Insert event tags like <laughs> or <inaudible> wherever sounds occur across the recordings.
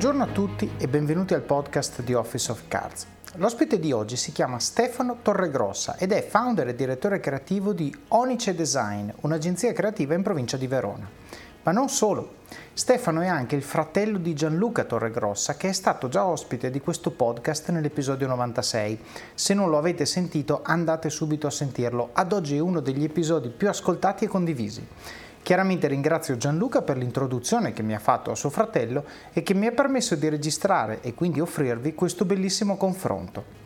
Buongiorno a tutti e benvenuti al podcast di Office of Cards. L'ospite di oggi si chiama Stefano Torregrossa ed è founder e direttore creativo di Onice Design, un'agenzia creativa in provincia di Verona. Ma non solo, Stefano è anche il fratello di Gianluca Torregrossa che è stato già ospite di questo podcast nell'episodio 96. Se non lo avete sentito andate subito a sentirlo, ad oggi è uno degli episodi più ascoltati e condivisi. Chiaramente ringrazio Gianluca per l'introduzione che mi ha fatto a suo fratello e che mi ha permesso di registrare e quindi offrirvi questo bellissimo confronto.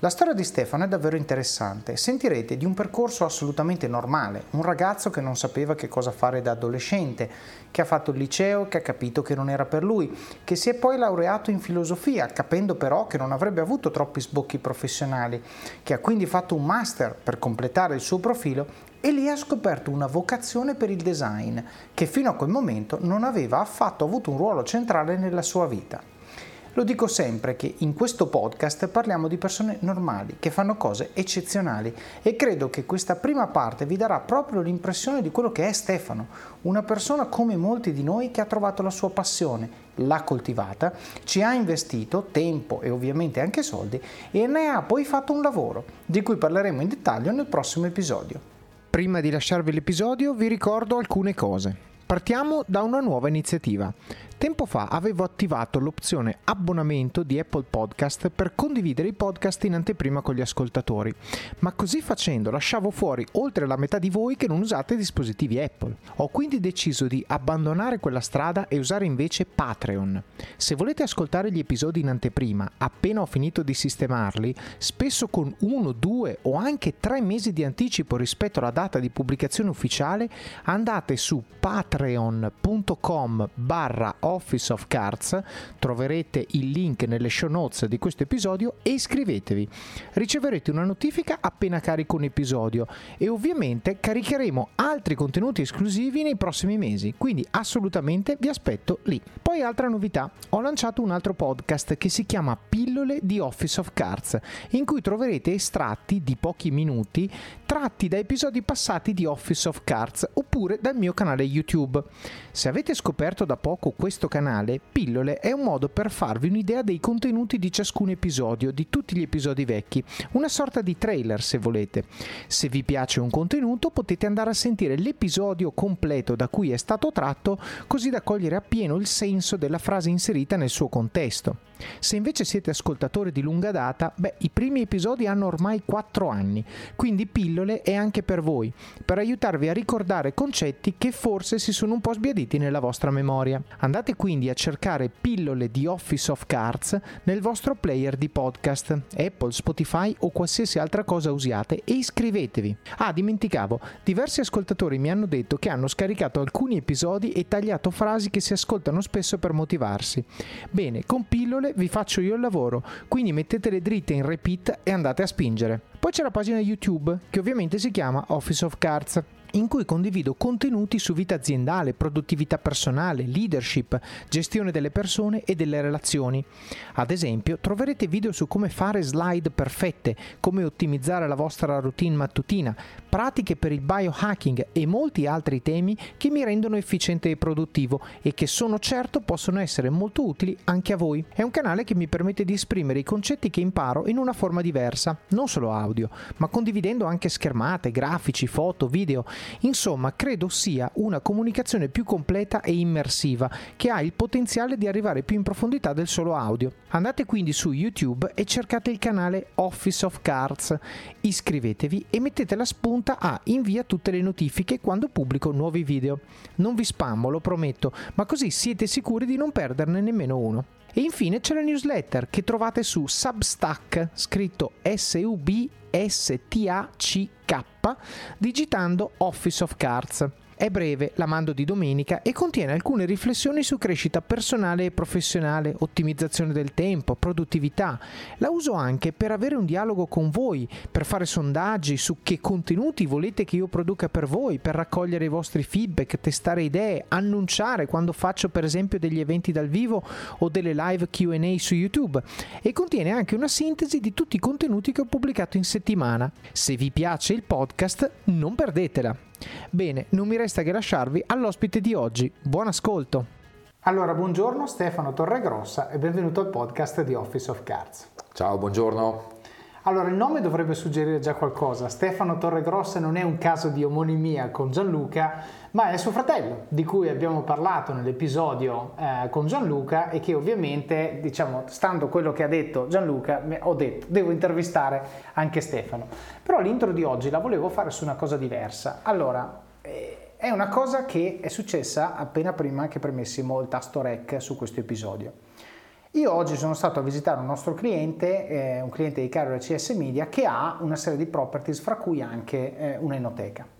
La storia di Stefano è davvero interessante. Sentirete di un percorso assolutamente normale, un ragazzo che non sapeva che cosa fare da adolescente, che ha fatto il liceo, che ha capito che non era per lui, che si è poi laureato in filosofia, capendo però che non avrebbe avuto troppi sbocchi professionali, che ha quindi fatto un master per completare il suo profilo e lì ha scoperto una vocazione per il design che fino a quel momento non aveva affatto avuto un ruolo centrale nella sua vita. Lo dico sempre che in questo podcast parliamo di persone normali che fanno cose eccezionali e credo che questa prima parte vi darà proprio l'impressione di quello che è Stefano, una persona come molti di noi che ha trovato la sua passione, l'ha coltivata, ci ha investito tempo e ovviamente anche soldi e ne ha poi fatto un lavoro, di cui parleremo in dettaglio nel prossimo episodio. Prima di lasciarvi l'episodio vi ricordo alcune cose. Partiamo da una nuova iniziativa. Tempo fa avevo attivato l'opzione abbonamento di Apple Podcast per condividere i podcast in anteprima con gli ascoltatori, ma così facendo lasciavo fuori oltre la metà di voi che non usate dispositivi Apple. Ho quindi deciso di abbandonare quella strada e usare invece Patreon. Se volete ascoltare gli episodi in anteprima, appena ho finito di sistemarli, spesso con uno, due o anche tre mesi di anticipo rispetto alla data di pubblicazione ufficiale, andate su patreon.com barra Office of Cards, troverete il link nelle show notes di questo episodio e iscrivetevi. Riceverete una notifica appena carico un episodio e ovviamente caricheremo altri contenuti esclusivi nei prossimi mesi, quindi assolutamente vi aspetto lì. Poi altra novità, ho lanciato un altro podcast che si chiama Pillole di Office of Cards, in cui troverete estratti di pochi minuti tratti da episodi passati di Office of Cards oppure dal mio canale YouTube. Se avete scoperto da poco questo canale, Pillole è un modo per farvi un'idea dei contenuti di ciascun episodio, di tutti gli episodi vecchi, una sorta di trailer se volete. Se vi piace un contenuto potete andare a sentire l'episodio completo da cui è stato tratto, così da cogliere appieno il senso della frase inserita nel suo contesto. Se invece siete ascoltatori di lunga data, beh, i primi episodi hanno ormai 4 anni, quindi pillole è anche per voi, per aiutarvi a ricordare concetti che forse si sono un po' sbiaditi nella vostra memoria. Andate quindi a cercare pillole di Office of Cards nel vostro player di podcast, Apple, Spotify o qualsiasi altra cosa usiate e iscrivetevi. Ah, dimenticavo, diversi ascoltatori mi hanno detto che hanno scaricato alcuni episodi e tagliato frasi che si ascoltano spesso per motivarsi. Bene, con pillole parole vi faccio io il lavoro, quindi mettetele dritte in repeat e andate a spingere. Poi c'è la pagina YouTube, che ovviamente si chiama Office of Cards in cui condivido contenuti su vita aziendale, produttività personale, leadership, gestione delle persone e delle relazioni. Ad esempio, troverete video su come fare slide perfette, come ottimizzare la vostra routine mattutina, pratiche per il biohacking e molti altri temi che mi rendono efficiente e produttivo e che sono certo possono essere molto utili anche a voi. È un canale che mi permette di esprimere i concetti che imparo in una forma diversa, non solo audio, ma condividendo anche schermate, grafici, foto, video Insomma, credo sia una comunicazione più completa e immersiva che ha il potenziale di arrivare più in profondità del solo audio. Andate quindi su YouTube e cercate il canale Office of Cards, iscrivetevi e mettete la spunta a invia tutte le notifiche quando pubblico nuovi video. Non vi spammo, lo prometto, ma così siete sicuri di non perderne nemmeno uno. E infine c'è la newsletter che trovate su Substack, scritto S-U-B-S-T-A-C-K, digitando Office of Cards. È breve, la mando di domenica e contiene alcune riflessioni su crescita personale e professionale, ottimizzazione del tempo, produttività. La uso anche per avere un dialogo con voi, per fare sondaggi su che contenuti volete che io produca per voi, per raccogliere i vostri feedback, testare idee, annunciare quando faccio per esempio degli eventi dal vivo o delle live QA su YouTube. E contiene anche una sintesi di tutti i contenuti che ho pubblicato in settimana. Se vi piace il podcast, non perdetela. Bene, non mi resta che lasciarvi all'ospite di oggi. Buon ascolto! Allora, buongiorno Stefano Torregrossa e benvenuto al podcast di Office of Cards. Ciao, buongiorno. Allora, il nome dovrebbe suggerire già qualcosa. Stefano Torregrossa non è un caso di omonimia con Gianluca, ma è suo fratello, di cui abbiamo parlato nell'episodio eh, con Gianluca e che ovviamente, diciamo, stando quello che ha detto Gianluca, ho detto, devo intervistare anche Stefano. Però l'intro di oggi la volevo fare su una cosa diversa. Allora, eh, è una cosa che è successa appena prima che premessimo il tasto REC su questo episodio. Io oggi sono stato a visitare un nostro cliente, eh, un cliente di Carrier CS Media, che ha una serie di properties, fra cui anche eh, un'enoteca.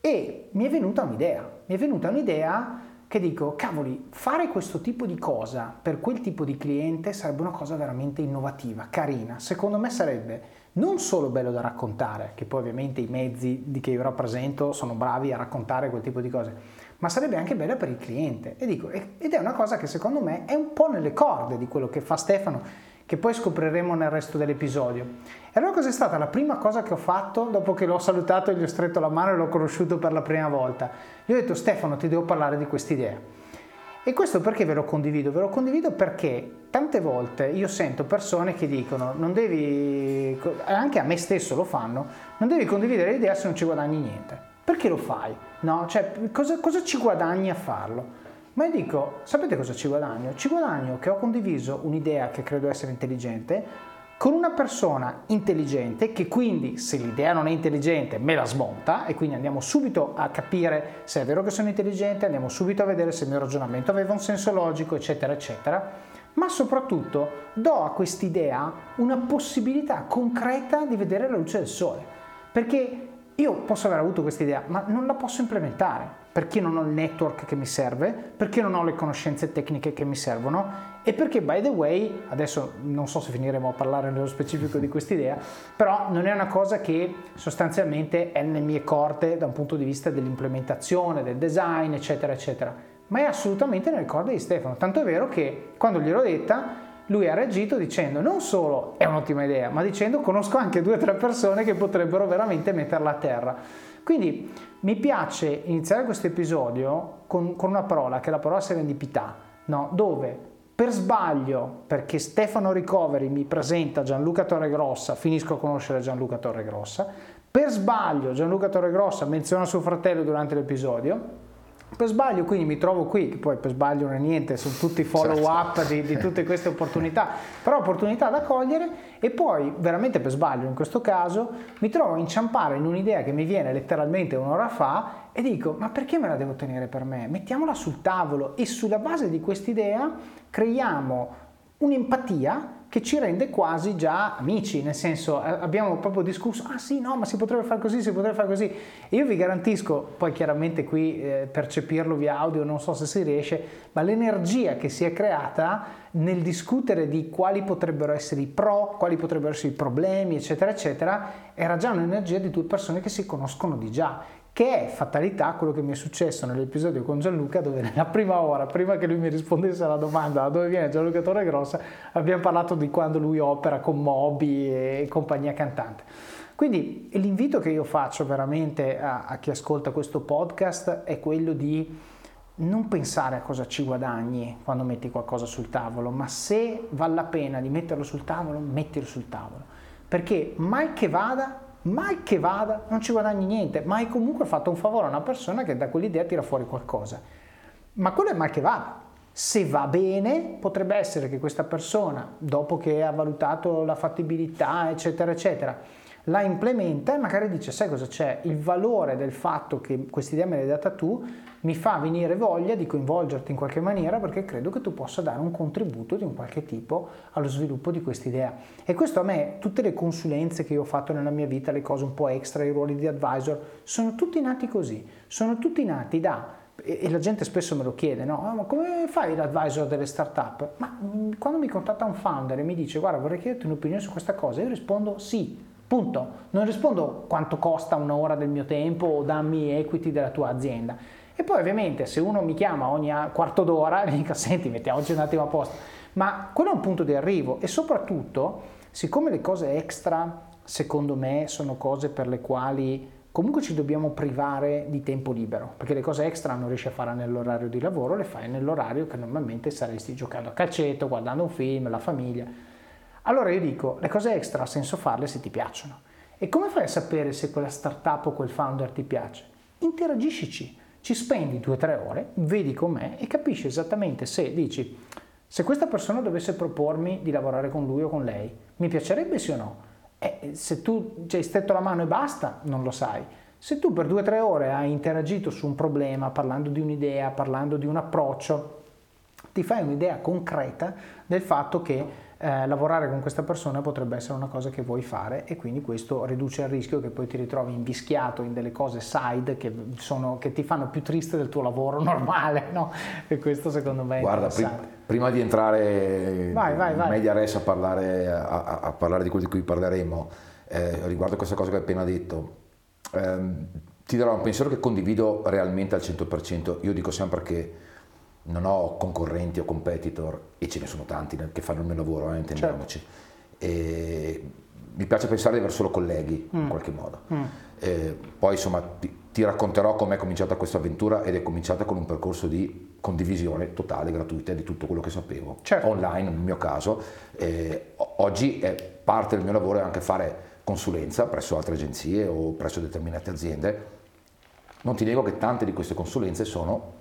E mi è venuta un'idea, mi è venuta un'idea che dico, cavoli, fare questo tipo di cosa per quel tipo di cliente sarebbe una cosa veramente innovativa, carina. Secondo me sarebbe non solo bello da raccontare, che poi ovviamente i mezzi di che io rappresento sono bravi a raccontare quel tipo di cose, ma sarebbe anche bella per il cliente. E dico, ed è una cosa che secondo me è un po' nelle corde di quello che fa Stefano, che poi scopriremo nel resto dell'episodio. E allora cos'è stata la prima cosa che ho fatto dopo che l'ho salutato e gli ho stretto la mano e l'ho conosciuto per la prima volta? Gli ho detto Stefano ti devo parlare di quest'idea. E questo perché ve lo condivido? Ve lo condivido perché tante volte io sento persone che dicono non devi, anche a me stesso lo fanno, non devi condividere l'idea se non ci guadagni niente. Perché lo fai? No? Cioè, cosa, cosa ci guadagni a farlo? Ma io dico, sapete cosa ci guadagno? Ci guadagno che ho condiviso un'idea che credo essere intelligente con una persona intelligente che quindi se l'idea non è intelligente me la smonta e quindi andiamo subito a capire se è vero che sono intelligente, andiamo subito a vedere se il mio ragionamento aveva un senso logico, eccetera, eccetera, ma soprattutto do a quest'idea una possibilità concreta di vedere la luce del sole. Perché io posso aver avuto questa idea, ma non la posso implementare perché non ho il network che mi serve, perché non ho le conoscenze tecniche che mi servono e perché, by the way, adesso non so se finiremo a parlare nello specifico di questa idea, però non è una cosa che sostanzialmente è nelle mie corde da un punto di vista dell'implementazione, del design, eccetera, eccetera, ma è assolutamente nelle corde di Stefano. Tanto è vero che quando gliel'ho detta, lui ha reagito dicendo non solo è un'ottima idea, ma dicendo conosco anche due o tre persone che potrebbero veramente metterla a terra. Quindi mi piace iniziare questo episodio con, con una parola che è la parola serendipità, no? dove per sbaglio, perché Stefano Ricoveri mi presenta Gianluca Torregrossa, finisco a conoscere Gianluca Torregrossa, per sbaglio Gianluca Torregrossa menziona suo fratello durante l'episodio, per sbaglio quindi mi trovo qui, che poi per sbaglio non è niente, sono tutti follow up certo. di, di, tutte queste opportunità, però opportunità da cogliere e poi veramente per sbaglio in questo caso mi trovo a inciampare in un'idea che mi viene letteralmente un'ora fa e dico ma perché me la devo tenere per me? Mettiamola sul tavolo e sulla base di quest'idea creiamo un'empatia che ci rende quasi già amici, nel senso eh, abbiamo proprio discusso, ah sì, no, ma si potrebbe fare così, si potrebbe fare così. E io vi garantisco, poi chiaramente qui eh, percepirlo via audio non so se si riesce, ma l'energia che si è creata nel discutere di quali potrebbero essere i pro, quali potrebbero essere i problemi, eccetera, eccetera, era già un'energia di due persone che si conoscono di già che è fatalità quello che mi è successo nell'episodio con Gianluca dove nella prima ora, prima che lui mi rispondesse alla domanda da dove viene Gianluca Torregrossa, abbiamo parlato di quando lui opera con Moby e compagnia cantante. Quindi l'invito che io faccio veramente a, a chi ascolta questo podcast è quello di non pensare a cosa ci guadagni quando metti qualcosa sul tavolo, ma se vale la pena di metterlo sul tavolo, mettilo sul tavolo. Perché mai che vada mai che vada, non ci guadagni niente, ma hai comunque fatto un favore a una persona che da quell'idea tira fuori qualcosa. Ma quello è mai che vada. Se va bene, potrebbe essere che questa persona, dopo che ha valutato la fattibilità, eccetera, eccetera, la implementa e magari dice, sai cosa c'è? Il valore del fatto che questa idea me l'hai data tu mi fa venire voglia di coinvolgerti in qualche maniera perché credo che tu possa dare un contributo di un qualche tipo allo sviluppo di questa idea. E questo a me, tutte le consulenze che io ho fatto nella mia vita, le cose un po' extra, i ruoli di advisor, sono tutti nati così, sono tutti nati da e la gente spesso me lo chiede, no? Ah, ma come fai l'advisor delle startup? Ma mm, quando mi contatta un founder e mi dice guarda vorrei chiederti un'opinione su questa cosa, io rispondo sì, punto. Non rispondo quanto costa un'ora del mio tempo o dammi equity della tua azienda. E poi ovviamente se uno mi chiama ogni quarto d'ora, <laughs> mi dica senti mettiamoci un attimo a posto. Ma quello è un punto di arrivo e soprattutto, siccome le cose extra, secondo me, sono cose per le quali comunque ci dobbiamo privare di tempo libero, perché le cose extra non riesci a fare nell'orario di lavoro, le fai nell'orario che normalmente saresti giocando a calcetto, guardando un film, la famiglia. Allora io dico, le cose extra ha senso farle se ti piacciono. E come fai a sapere se quella startup o quel founder ti piace? Interagiscici, ci spendi due o tre ore, vedi com'è e capisci esattamente se dici, se questa persona dovesse propormi di lavorare con lui o con lei, mi piacerebbe sì o no? Eh, se tu ci hai stretto la mano e basta, non lo sai. Se tu per due o tre ore hai interagito su un problema, parlando di un'idea, parlando di un approccio, ti fai un'idea concreta del fatto che eh, lavorare con questa persona potrebbe essere una cosa che vuoi fare e quindi questo riduce il rischio che poi ti ritrovi invischiato in delle cose side che, sono, che ti fanno più triste del tuo lavoro <laughs> normale, no? E questo secondo me è Guarda. Prim- prima di entrare vai, vai, in vai. media res a parlare, a, a parlare, di quello di cui parleremo, eh, riguardo a questa cosa che hai appena detto, ehm, ti darò un pensiero che condivido realmente al 100%. Io dico sempre che non ho concorrenti o competitor, e ce ne sono tanti che fanno il mio lavoro, eh, intendiamoci. Certo. mi piace pensare di avere solo colleghi mm. in qualche modo. Mm. poi insomma ti, ti racconterò come è cominciata questa avventura ed è cominciata con un percorso di condivisione totale, gratuita di tutto quello che sapevo, certo. online nel mio caso. Eh, oggi è parte del mio lavoro è anche fare consulenza presso altre agenzie o presso determinate aziende. Non ti nego che tante di queste consulenze sono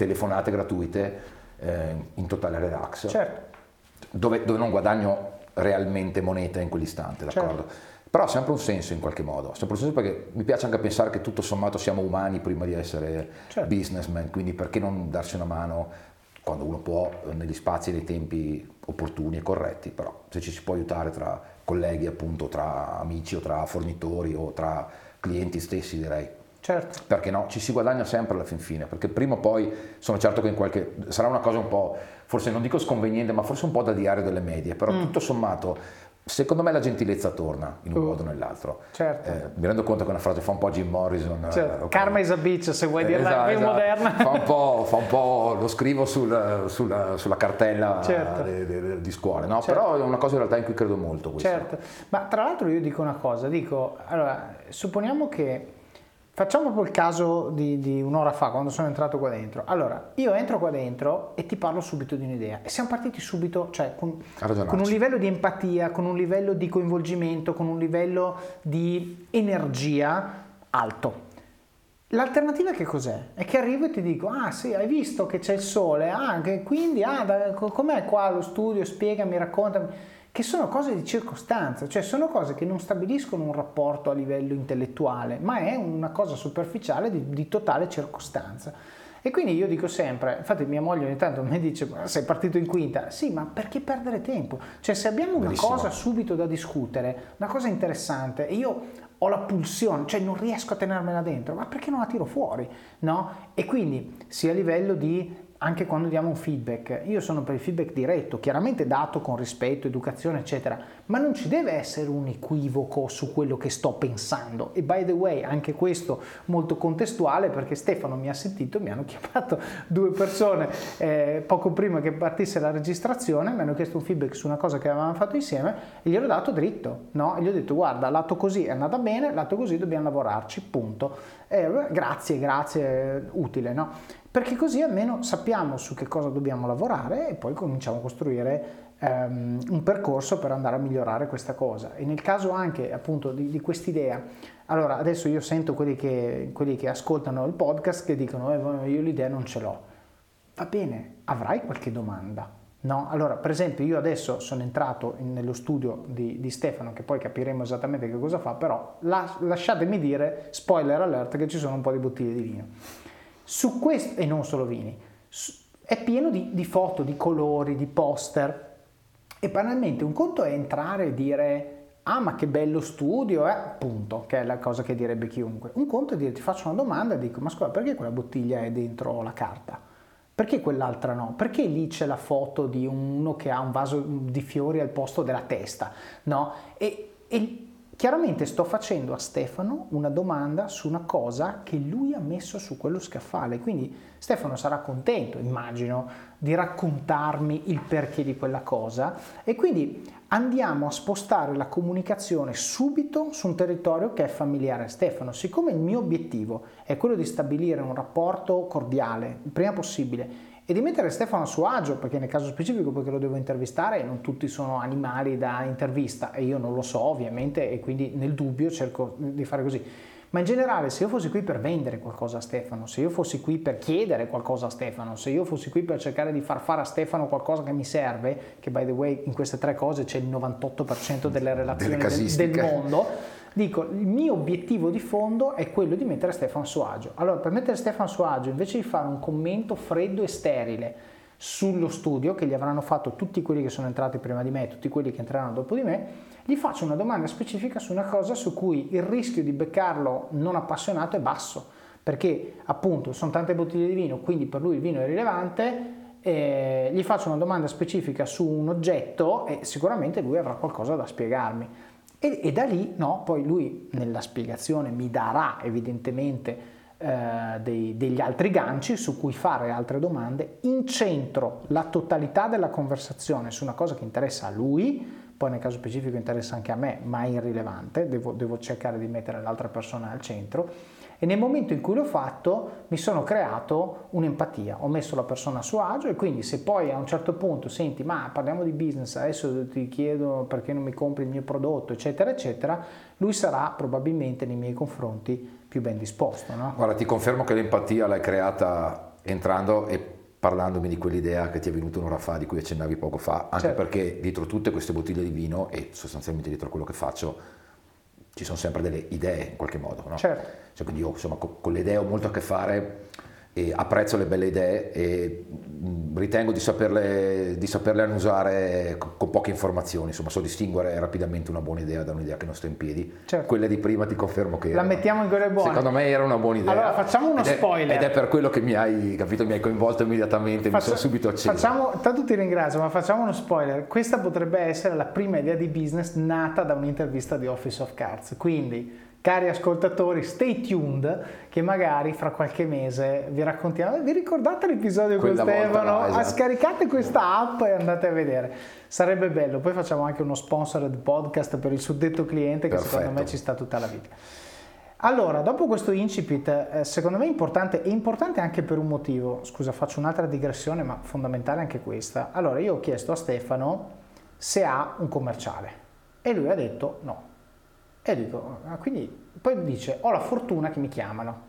telefonate gratuite eh, in totale relax, certo. dove, dove, non guadagno realmente moneta in quell'istante, d'accordo? Certo. Però ha sempre un senso in qualche modo, sempre un senso perché mi piace anche pensare che tutto sommato siamo umani prima di essere certo. businessman, quindi perché non darsi una mano quando uno può negli spazi e nei tempi opportuni e corretti, però se ci si può aiutare tra colleghi appunto, tra amici o tra fornitori o tra clienti stessi direi Certo. Perché no? Ci si guadagna sempre alla fin fine, perché prima o poi sono certo che in qualche... sarà una cosa un po', forse non dico sconveniente, ma forse un po' da diario delle medie, però mm. tutto sommato secondo me la gentilezza torna in un uh, modo o nell'altro. Certo. Eh, mi rendo conto che è una frase fa un po' Jim Morrison. Eh, certo. Eh. Karma is a bitch, se vuoi dirla esatto, più esatto. moderna. Fa un, po', fa un po', lo scrivo sul, sul, sulla cartella certo. di, di, di scuola, no? certo. però è una cosa in realtà in cui credo molto. Questo. Certo, ma tra l'altro io dico una cosa, dico, allora, supponiamo che Facciamo proprio il caso di, di, un'ora fa, quando sono entrato qua dentro. Allora, io entro qua dentro e ti parlo subito di un'idea. E siamo partiti subito, cioè, con, con, un livello di empatia, con un livello di coinvolgimento, con un livello di energia alto. L'alternativa che cos'è? È che arrivo e ti dico, ah sì, hai visto che c'è il sole, ah, quindi, ah, da, com'è qua lo studio, spiegami, raccontami che sono cose di circostanza, cioè sono cose che non stabiliscono un rapporto a livello intellettuale, ma è una cosa superficiale di, di totale circostanza. E quindi io dico sempre, infatti mia moglie ogni tanto mi dice, sei partito in quinta? Sì, ma perché perdere tempo? Cioè se abbiamo una Bellissimo. cosa subito da discutere, una cosa interessante, e io ho la pulsione, cioè non riesco a tenermela dentro, ma perché non la tiro fuori? No? E quindi sia a livello di anche quando diamo un feedback, io sono per il feedback diretto, chiaramente dato con rispetto, educazione, eccetera, ma non ci deve essere un equivoco su quello che sto pensando. E by the way, anche questo molto contestuale perché Stefano mi ha sentito, mi hanno <laughs> chiamato due persone eh, poco prima che partisse la registrazione, mi hanno chiesto un feedback su una cosa che avevamo fatto insieme e gliel'ho dato dritto, no? E gli ho detto guarda, lato così è andata bene, lato così dobbiamo lavorarci, punto. Eh, grazie, grazie, utile, no? Perché così almeno sappiamo su che cosa dobbiamo lavorare e poi cominciamo a costruire um, un percorso per andare a migliorare questa cosa. E nel caso anche appunto di, di quest'idea, allora adesso io sento quelli che, quelli che ascoltano il podcast che dicono eh, io l'idea non ce l'ho. Va bene, avrai qualche domanda. No? Allora, per esempio, io adesso sono entrato in, nello studio di, di, Stefano, che poi capiremo esattamente che cosa fa, però la, lasciatemi dire, spoiler alert, che ci sono un po' di bottiglie di vino. Su questo, e non solo vini, è pieno di, di foto, di colori, di poster. E banalmente un conto è entrare e dire ah ma che bello studio, eh? punto, che è la cosa che direbbe chiunque. Un conto è dire ti faccio una domanda e dico ma scusa perché quella bottiglia è dentro la carta? Perché quell'altra no? Perché lì c'è la foto di uno che ha un vaso di fiori al posto della testa? No? E, e chiaramente sto facendo a Stefano una domanda su una cosa che lui ha messo su quello scaffale, quindi Stefano sarà contento, immagino, di raccontarmi il perché di quella cosa e quindi andiamo a spostare la comunicazione subito su un territorio che è familiare a Stefano. Siccome il mio obiettivo è quello di stabilire un rapporto cordiale il prima possibile e di mettere Stefano a suo agio, perché nel caso specifico, perché lo devo intervistare, non tutti sono animali da intervista e io non lo so ovviamente e quindi nel dubbio cerco di fare così. Ma in generale, se io fossi qui per vendere qualcosa a Stefano, se io fossi qui per chiedere qualcosa a Stefano, se io fossi qui per cercare di far fare a Stefano qualcosa che mi serve, che by the way in queste tre cose c'è il 98% delle relazioni del, del mondo, Dico, il mio obiettivo di fondo è quello di mettere Stefano a agio. Allora, per mettere Stefano a agio, invece di fare un commento freddo e sterile sullo studio, che gli avranno fatto tutti quelli che sono entrati prima di me, tutti quelli che entreranno dopo di me, gli faccio una domanda specifica su una cosa su cui il rischio di beccarlo non appassionato è basso, perché appunto sono tante bottiglie di vino, quindi per lui il vino è rilevante, eh, gli faccio una domanda specifica su un oggetto e sicuramente lui avrà qualcosa da spiegarmi. E, e da lì, no, poi lui nella spiegazione mi darà evidentemente eh, dei, degli altri ganci su cui fare altre domande, incentro la totalità della conversazione su una cosa che interessa a lui, poi nel caso specifico interessa anche a me, ma è irrilevante, devo, devo cercare di mettere l'altra persona al centro e nel momento in cui l'ho fatto mi sono creato un'empatia, ho messo la persona a suo agio e quindi se poi a un certo punto senti ma parliamo di business, adesso ti chiedo perché non mi compri il mio prodotto, eccetera, eccetera, lui sarà probabilmente nei miei confronti più ben disposto. No? Guarda, ti confermo che l'empatia l'hai creata entrando e parlandomi di quell'idea che ti è venuta un'ora fa, di cui accennavi poco fa, anche certo. perché dietro tutte queste bottiglie di vino e sostanzialmente dietro quello che faccio ci sono sempre delle idee in qualche modo. No? Certo. Cioè, quindi io insomma, con, con le idee ho molto a che fare apprezzo le belle idee e ritengo di saperle, di saperle annusare con, poche informazioni, insomma so distinguere rapidamente una buona idea da un'idea che non sta in piedi. Certo. Quelle di prima ti confermo che... La mettiamo in quelle buone. Secondo me era una buona idea. Allora facciamo uno ed è, spoiler. Ed è per quello che mi hai, capito, mi hai coinvolto immediatamente, Faccia, mi sono subito acceso. Facciamo, tanto ti ringrazio, ma facciamo uno spoiler. Questa potrebbe essere la prima idea di business nata da un'intervista di Office of Cards, quindi cari ascoltatori, stay tuned che magari fra qualche mese vi raccontiamo. Vi ricordate l'episodio con Stefano? No, esatto. Scaricate questa app e andate a vedere. Sarebbe bello. Poi facciamo anche uno sponsored podcast per il suddetto cliente che Perfetto. secondo me ci sta tutta la vita. Allora, dopo questo incipit, eh, secondo me è importante, è importante anche per un motivo. Scusa, faccio un'altra digressione, ma fondamentale anche questa. Allora, io ho chiesto a Stefano se ha un commerciale e lui ha detto no e dico, ah, quindi poi dice, ho la fortuna che mi chiamano.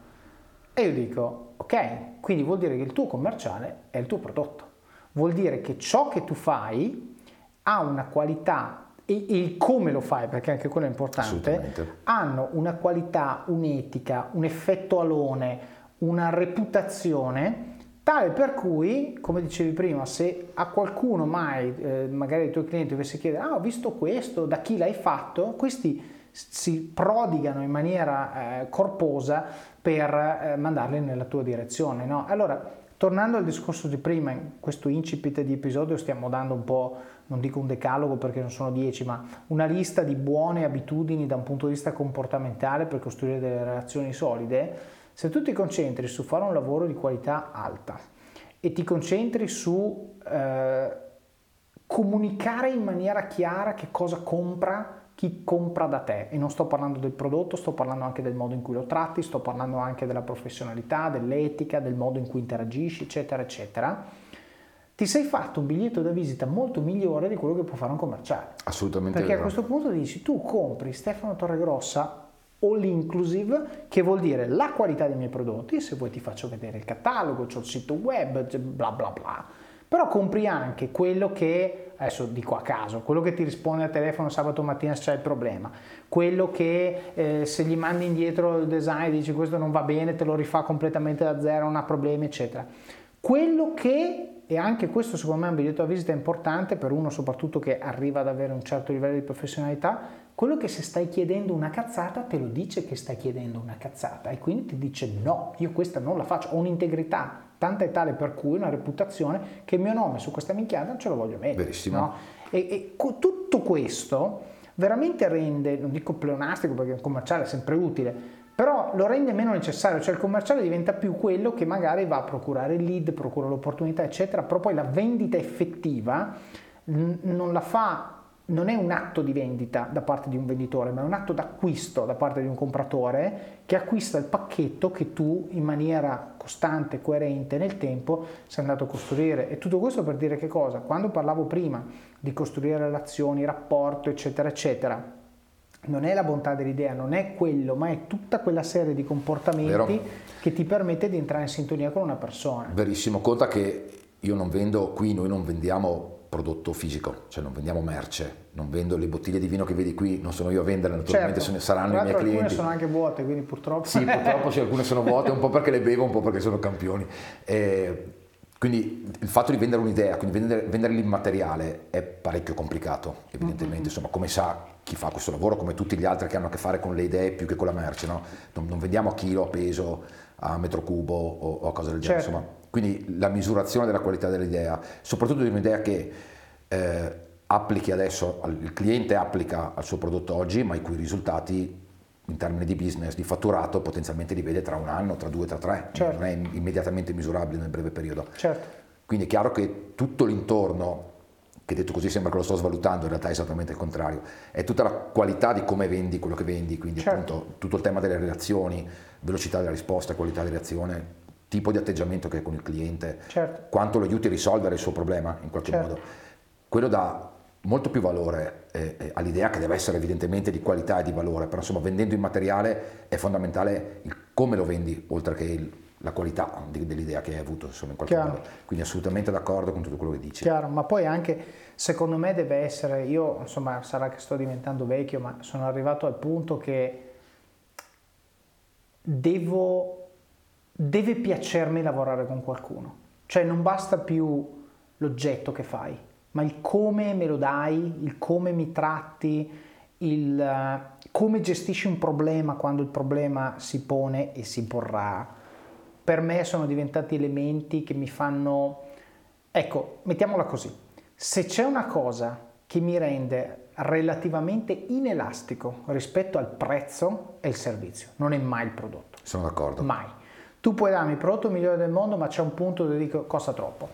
E io dico, ok, quindi vuol dire che il tuo commerciale è il tuo prodotto. Vuol dire che ciò che tu fai ha una qualità e, e il come lo fai, perché anche quello è importante, hanno una qualità, un'etica, un effetto alone, una reputazione tale per cui, come dicevi prima, se a qualcuno mai, eh, magari ai tuoi clienti, dovesse chiedere, ah ho visto questo, da chi l'hai fatto, questi si prodigano in maniera eh, corposa per eh, mandarli nella tua direzione. No? Allora, tornando al discorso di prima, in questo incipit di episodio stiamo dando un po', non dico un decalogo perché non sono dieci, ma una lista di buone abitudini da un punto di vista comportamentale per costruire delle relazioni solide. Se tu ti concentri su fare un lavoro di qualità alta e ti concentri su eh, comunicare in maniera chiara che cosa compra, chi compra da te e non sto parlando del prodotto, sto parlando anche del modo in cui lo tratti, sto parlando anche della professionalità, dell'etica, del modo in cui interagisci, eccetera, eccetera. Ti sei fatto un biglietto da visita molto migliore di quello che può fare un commerciale. Assolutamente. Perché vero. a questo punto dici tu compri Stefano Torregrossa all inclusive, che vuol dire la qualità dei miei prodotti, se vuoi ti faccio vedere il catalogo, c'ho il sito web, bla bla bla però compri anche quello che, adesso dico a caso, quello che ti risponde al telefono sabato mattina se c'è il problema, quello che eh, se gli mandi indietro il design dici questo non va bene, te lo rifà completamente da zero, non ha problemi, eccetera. Quello che, e anche questo secondo me è un biglietto da visita importante per uno soprattutto che arriva ad avere un certo livello di professionalità, quello che se stai chiedendo una cazzata te lo dice che stai chiedendo una cazzata e quindi ti dice no, io questa non la faccio, ho un'integrità, tanta e tale per cui una reputazione che il mio nome su questa minchiata ce lo voglio mettere. Verissimo. No? E, e tutto questo veramente rende, non dico pleonastico perché un commerciale è sempre utile, però lo rende meno necessario, cioè il commerciale diventa più quello che magari va a procurare il lead, procura l'opportunità, eccetera, però poi la vendita effettiva non la fa non è un atto di vendita da parte di un venditore, ma è un atto d'acquisto da parte di un compratore che acquista il pacchetto che tu in maniera costante, coerente nel tempo sei andato a costruire. E tutto questo per dire che cosa? Quando parlavo prima di costruire relazioni, rapporto, eccetera, eccetera, non è la bontà dell'idea, non è quello, ma è tutta quella serie di comportamenti Vero. che ti permette di entrare in sintonia con una persona. Verissimo, conta che io non vendo qui, noi non vendiamo prodotto fisico, cioè non vendiamo merce, non vendo le bottiglie di vino che vedi qui, non sono io a vendere, naturalmente certo. saranno i miei clienti. Alcune sono anche vuote, quindi purtroppo. Sì, purtroppo sì, alcune sono vuote, un po' perché le bevo, un po' perché sono campioni. Eh, quindi il fatto di vendere un'idea, quindi vendere, vendere l'immateriale è parecchio complicato, evidentemente, mm-hmm. insomma, come sa chi fa questo lavoro, come tutti gli altri che hanno a che fare con le idee più che con la merce, no? non, non, vendiamo a chilo, a peso, a metro cubo o, o a cose del genere, certo. insomma quindi la misurazione della qualità dell'idea, soprattutto di un'idea che eh, applichi adesso, il cliente applica al suo prodotto oggi, ma i cui risultati in termini di business, di fatturato, potenzialmente li vede tra un anno, tra due, tra tre, certo. non è immediatamente misurabile nel breve periodo. Certo. Quindi è chiaro che tutto l'intorno, che detto così sembra che lo sto svalutando, in realtà è esattamente il contrario, è tutta la qualità di come vendi quello che vendi, quindi certo. appunto tutto il tema delle relazioni, velocità della risposta, qualità di reazione, tipo di atteggiamento che hai con il cliente, certo. quanto lo aiuti a risolvere il suo problema in qualche certo. modo. Quello dà molto più valore eh, eh, all'idea che deve essere evidentemente di qualità e di valore, però insomma vendendo il materiale è fondamentale il come lo vendi, oltre che il, la qualità di, dell'idea che hai avuto insomma, in qualche Chiaro. modo. Quindi assolutamente d'accordo con tutto quello che dici. Chiaro, ma poi anche secondo me deve essere, io insomma sarà che sto diventando vecchio, ma sono arrivato al punto che devo deve piacermi lavorare con qualcuno. Cioè non basta più l'oggetto che fai, ma il come me lo dai, il come mi tratti, il uh, come gestisci un problema quando il problema si pone e si porrà. Per me sono diventati elementi che mi fanno... Ecco, mettiamola così. Se c'è una cosa che mi rende relativamente inelastico rispetto al prezzo, è il servizio, non è mai il prodotto. Sono d'accordo. Mai tu puoi darmi il prodotto migliore del mondo, ma c'è un punto dove dico costa troppo.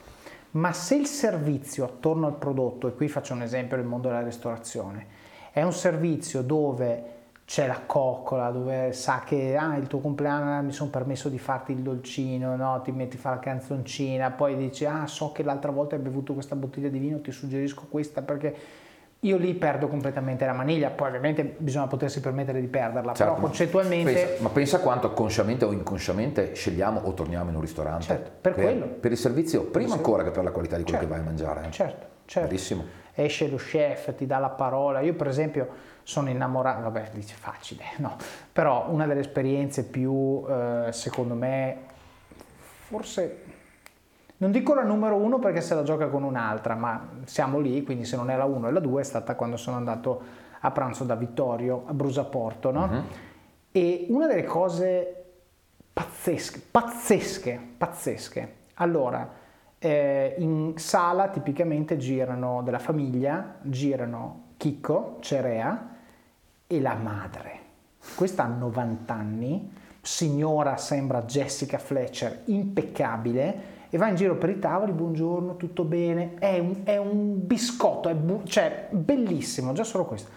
Ma se il servizio attorno al prodotto, e qui faccio un esempio del mondo della ristorazione, è un servizio dove c'è la coccola, dove sa che ah, il tuo compleanno mi sono permesso di farti il dolcino, no? ti metti a fare la canzoncina, poi dici ah so che l'altra volta hai bevuto questa bottiglia di vino, ti suggerisco questa perché io lì perdo completamente la maniglia, poi ovviamente bisogna potersi permettere di perderla, certo, però concettualmente... Pensa, ma pensa quanto consciamente o inconsciamente scegliamo o torniamo in un ristorante. Certo, per, per quello. Per il servizio, prima per ancora che per la qualità di quello certo, che vai a mangiare. Certo, certo. Verissimo. Esce lo chef, ti dà la parola. Io per esempio sono innamorato, vabbè dice facile, <laughs> no, però una delle esperienze più, eh, secondo me, forse non dico la numero uno perché se la gioca con un'altra, ma siamo lì, quindi se non è la 1 è la 2, è stata quando sono andato a pranzo da Vittorio a Brusaporto, no? Uh-huh. E una delle cose pazzesche, pazzesche, pazzesche. Allora, eh, in sala tipicamente girano della famiglia, girano Chicco, Cerea e la madre. Questa ha 90 anni, signora sembra Jessica Fletcher, impeccabile, e va in giro per i tavoli, buongiorno, tutto bene, è un, è un biscotto, è bu- cioè bellissimo, già solo questo.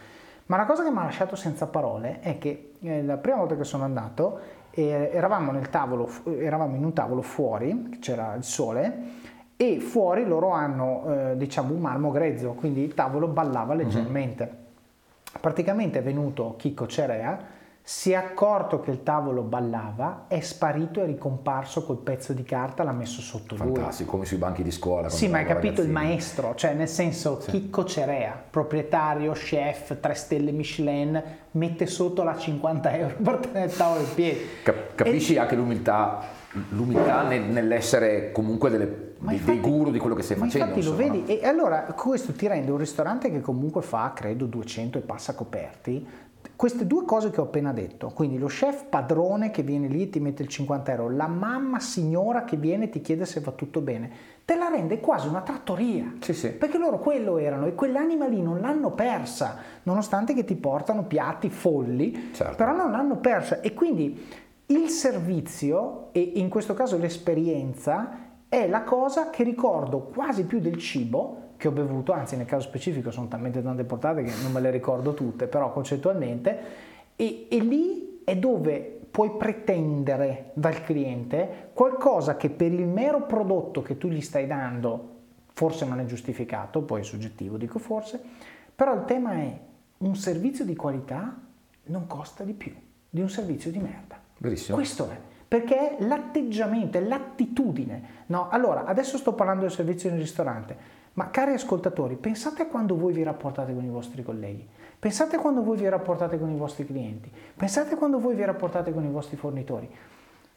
Ma la cosa che mi ha lasciato senza parole è che eh, la prima volta che sono andato eh, eravamo, tavolo, eravamo, in un tavolo fuori, c'era il sole, e fuori loro hanno eh, diciamo un marmo grezzo, quindi il tavolo ballava mhm. leggermente. Uh-huh. Praticamente è venuto Chicco Cerea, si è accorto che il tavolo ballava, è sparito e ricomparso col pezzo di carta, l'ha messo sotto Fantastico, lui. Fantastico, come sui banchi di scuola. Sì, ma hai capito il maestro, cioè nel senso sì. Chicco Cerea, proprietario, chef, 3 stelle Michelin, mette sotto la 50 euro per tenere il tavolo in piedi. Cap- capisci e... anche l'umiltà, l'umiltà nell'essere comunque delle, dei, infatti, dei guru di quello che stai facendo. Infatti insomma. lo vedi, e allora questo ti rende un ristorante che comunque fa, credo, 200 e passa coperti, queste due cose che ho appena detto, quindi lo chef padrone che viene lì e ti mette il 50 euro, la mamma signora che viene e ti chiede se va tutto bene, te la rende quasi una trattoria. Sì, sì. Perché loro quello erano e quell'anima lì non l'hanno persa, nonostante che ti portano piatti folli, certo. però non l'hanno persa. E quindi il servizio, e in questo caso l'esperienza, è la cosa che ricordo quasi più del cibo che ho bevuto, anzi nel caso specifico sono talmente tante portate che non me le ricordo tutte, però concettualmente, e, e lì è dove puoi pretendere dal cliente qualcosa che per il mero prodotto che tu gli stai dando forse non è giustificato, poi è soggettivo, dico forse, però il tema è un servizio di qualità non costa di più di un servizio di merda. Verissimo. Questo è perché è l'atteggiamento, è l'attitudine. No? Allora, adesso sto parlando del servizio in ristorante. Ma cari ascoltatori, pensate a quando voi vi rapportate con i vostri colleghi, pensate a quando voi vi rapportate con i vostri clienti, pensate a quando voi vi rapportate con i vostri fornitori.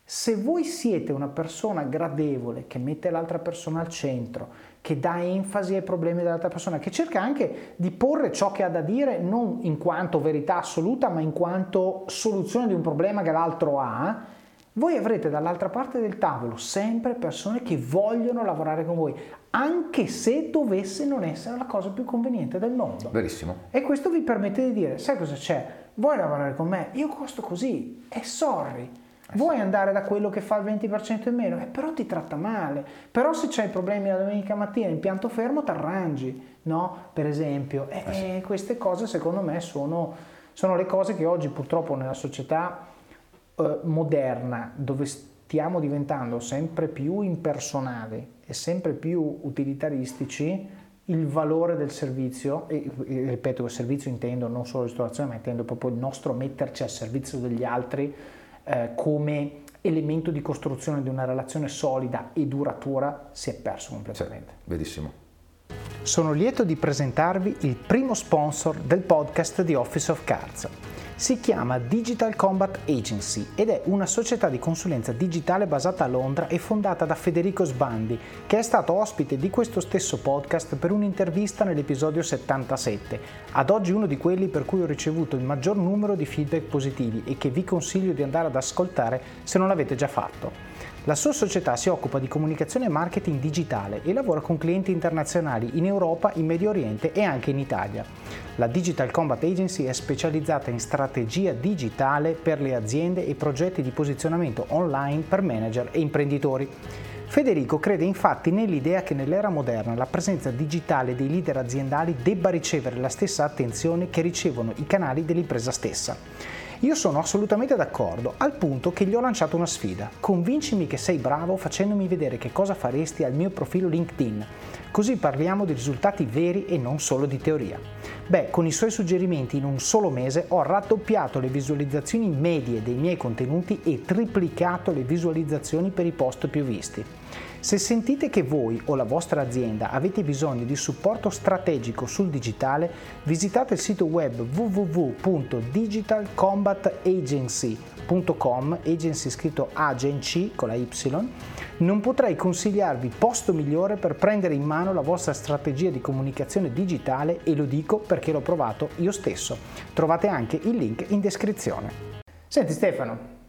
Se voi siete una persona gradevole, che mette l'altra persona al centro, che dà enfasi ai problemi dell'altra persona, che cerca anche di porre ciò che ha da dire non in quanto verità assoluta, ma in quanto soluzione di un problema che l'altro ha, voi avrete dall'altra parte del tavolo sempre persone che vogliono lavorare con voi, anche se dovesse non essere la cosa più conveniente del mondo. Verissimo. E questo vi permette di dire, sai cosa c'è? Vuoi lavorare con me? Io costo così, e sorry. Eh Vuoi andare da quello che fa il 20% in meno? Eh, però ti tratta male. Però se c'hai problemi la domenica mattina in pianto fermo, ti arrangi, no? Per esempio. E, eh sì. queste cose secondo me sono, sono le cose che oggi purtroppo nella società eh, moderna dove stiamo diventando sempre più impersonali e sempre più utilitaristici, il valore del servizio, e, e ripeto, il servizio intendo non solo ristorazione, ma intendo proprio il nostro metterci al servizio degli altri eh, come elemento di costruzione di una relazione solida e duratura, si è perso completamente. Sì, benissimo. Sono lieto di presentarvi il primo sponsor del podcast di Office of Cards si chiama Digital Combat Agency ed è una società di consulenza digitale basata a Londra e fondata da Federico Sbandi, che è stato ospite di questo stesso podcast per un'intervista nell'episodio 77, ad oggi uno di quelli per cui ho ricevuto il maggior numero di feedback positivi e che vi consiglio di andare ad ascoltare se non l'avete già fatto. La sua società si occupa di comunicazione e marketing digitale e lavora con clienti internazionali in Europa, in Medio Oriente e anche in Italia. La Digital Combat Agency è specializzata in strategia digitale per le aziende e progetti di posizionamento online per manager e imprenditori. Federico crede infatti nell'idea che nell'era moderna la presenza digitale dei leader aziendali debba ricevere la stessa attenzione che ricevono i canali dell'impresa stessa. Io sono assolutamente d'accordo, al punto che gli ho lanciato una sfida. Convincimi che sei bravo facendomi vedere che cosa faresti al mio profilo LinkedIn. Così parliamo di risultati veri e non solo di teoria. Beh, con i suoi suggerimenti in un solo mese ho raddoppiato le visualizzazioni medie dei miei contenuti e triplicato le visualizzazioni per i post più visti. Se sentite che voi o la vostra azienda avete bisogno di supporto strategico sul digitale, visitate il sito web www.digitalcombatagency.com, agency scritto agency con la Y. Non potrei consigliarvi posto migliore per prendere in mano la vostra strategia di comunicazione digitale e lo dico perché l'ho provato io stesso. Trovate anche il link in descrizione. Senti Stefano,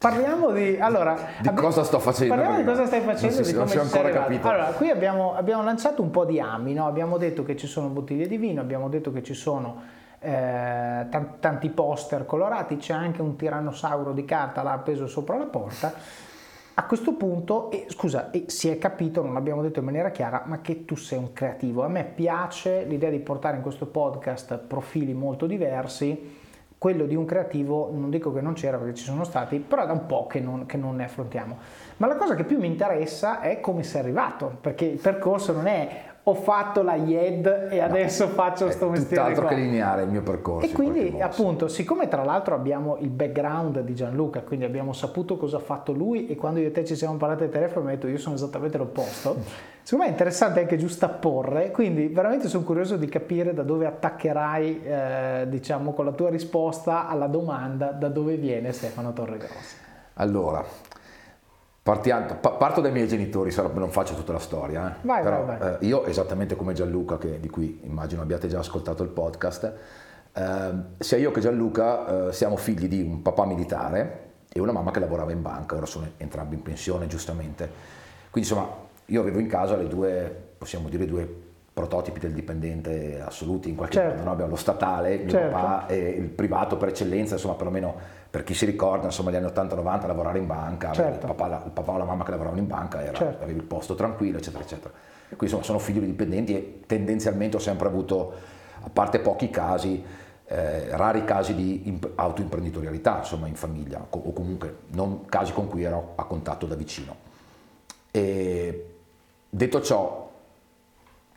Parliamo di, allora, di abbiamo, cosa sto facendo. Parliamo di cosa stai facendo. Non, si, non si è ancora capito. Allora, qui abbiamo, abbiamo, lanciato un po' di ami, no? abbiamo detto che ci sono bottiglie di vino, abbiamo detto che ci sono eh, tanti poster colorati, c'è anche un tirannosauro di carta là appeso sopra la porta. A questo punto, eh, scusa, eh, si è capito, non l'abbiamo detto in maniera chiara, ma che tu sei un creativo. A me piace l'idea di portare in questo podcast profili molto diversi quello di un creativo non dico che non c'era perché ci sono stati, però da un po' che non, che non ne affrontiamo. Ma la cosa che più mi interessa è come sei arrivato, perché il percorso non è ho fatto la IED e adesso no, faccio questo mestiere. Tutt'altro che lineare il mio percorso. E quindi appunto, siccome tra l'altro abbiamo il background di Gianluca, quindi abbiamo saputo cosa ha fatto lui e quando io e te ci siamo parlati al telefono mi ha detto io sono esattamente l'opposto, secondo me è interessante anche giustapporre, quindi veramente sono curioso di capire da dove attaccherai, eh, diciamo, con la tua risposta alla domanda da dove viene Stefano Torregrossa. Allora, Partiamo, parto dai miei genitori, non faccio tutta la storia, eh. vai, però vai, vai. Eh, io esattamente come Gianluca, che, di cui immagino abbiate già ascoltato il podcast, eh, sia io che Gianluca eh, siamo figli di un papà militare e una mamma che lavorava in banca, ora sono entrambi in pensione giustamente. Quindi insomma io avevo in casa le due, possiamo dire due prototipi del dipendente assoluti in qualche certo. modo, no? abbiamo lo statale, mio certo. papà e il privato per eccellenza, insomma perlomeno per chi si ricorda, insomma gli anni 80-90 lavorare in banca, certo. il, papà, la, il, papà, o la mamma che lavoravano in banca, era, certo. avevi il posto tranquillo, eccetera, eccetera. Quindi insomma sono figlio di dipendenti e tendenzialmente ho sempre avuto, a parte pochi casi, eh, rari casi di imp- autoimprenditorialità insomma in famiglia co- o comunque non casi con cui ero a contatto da vicino. E detto ciò,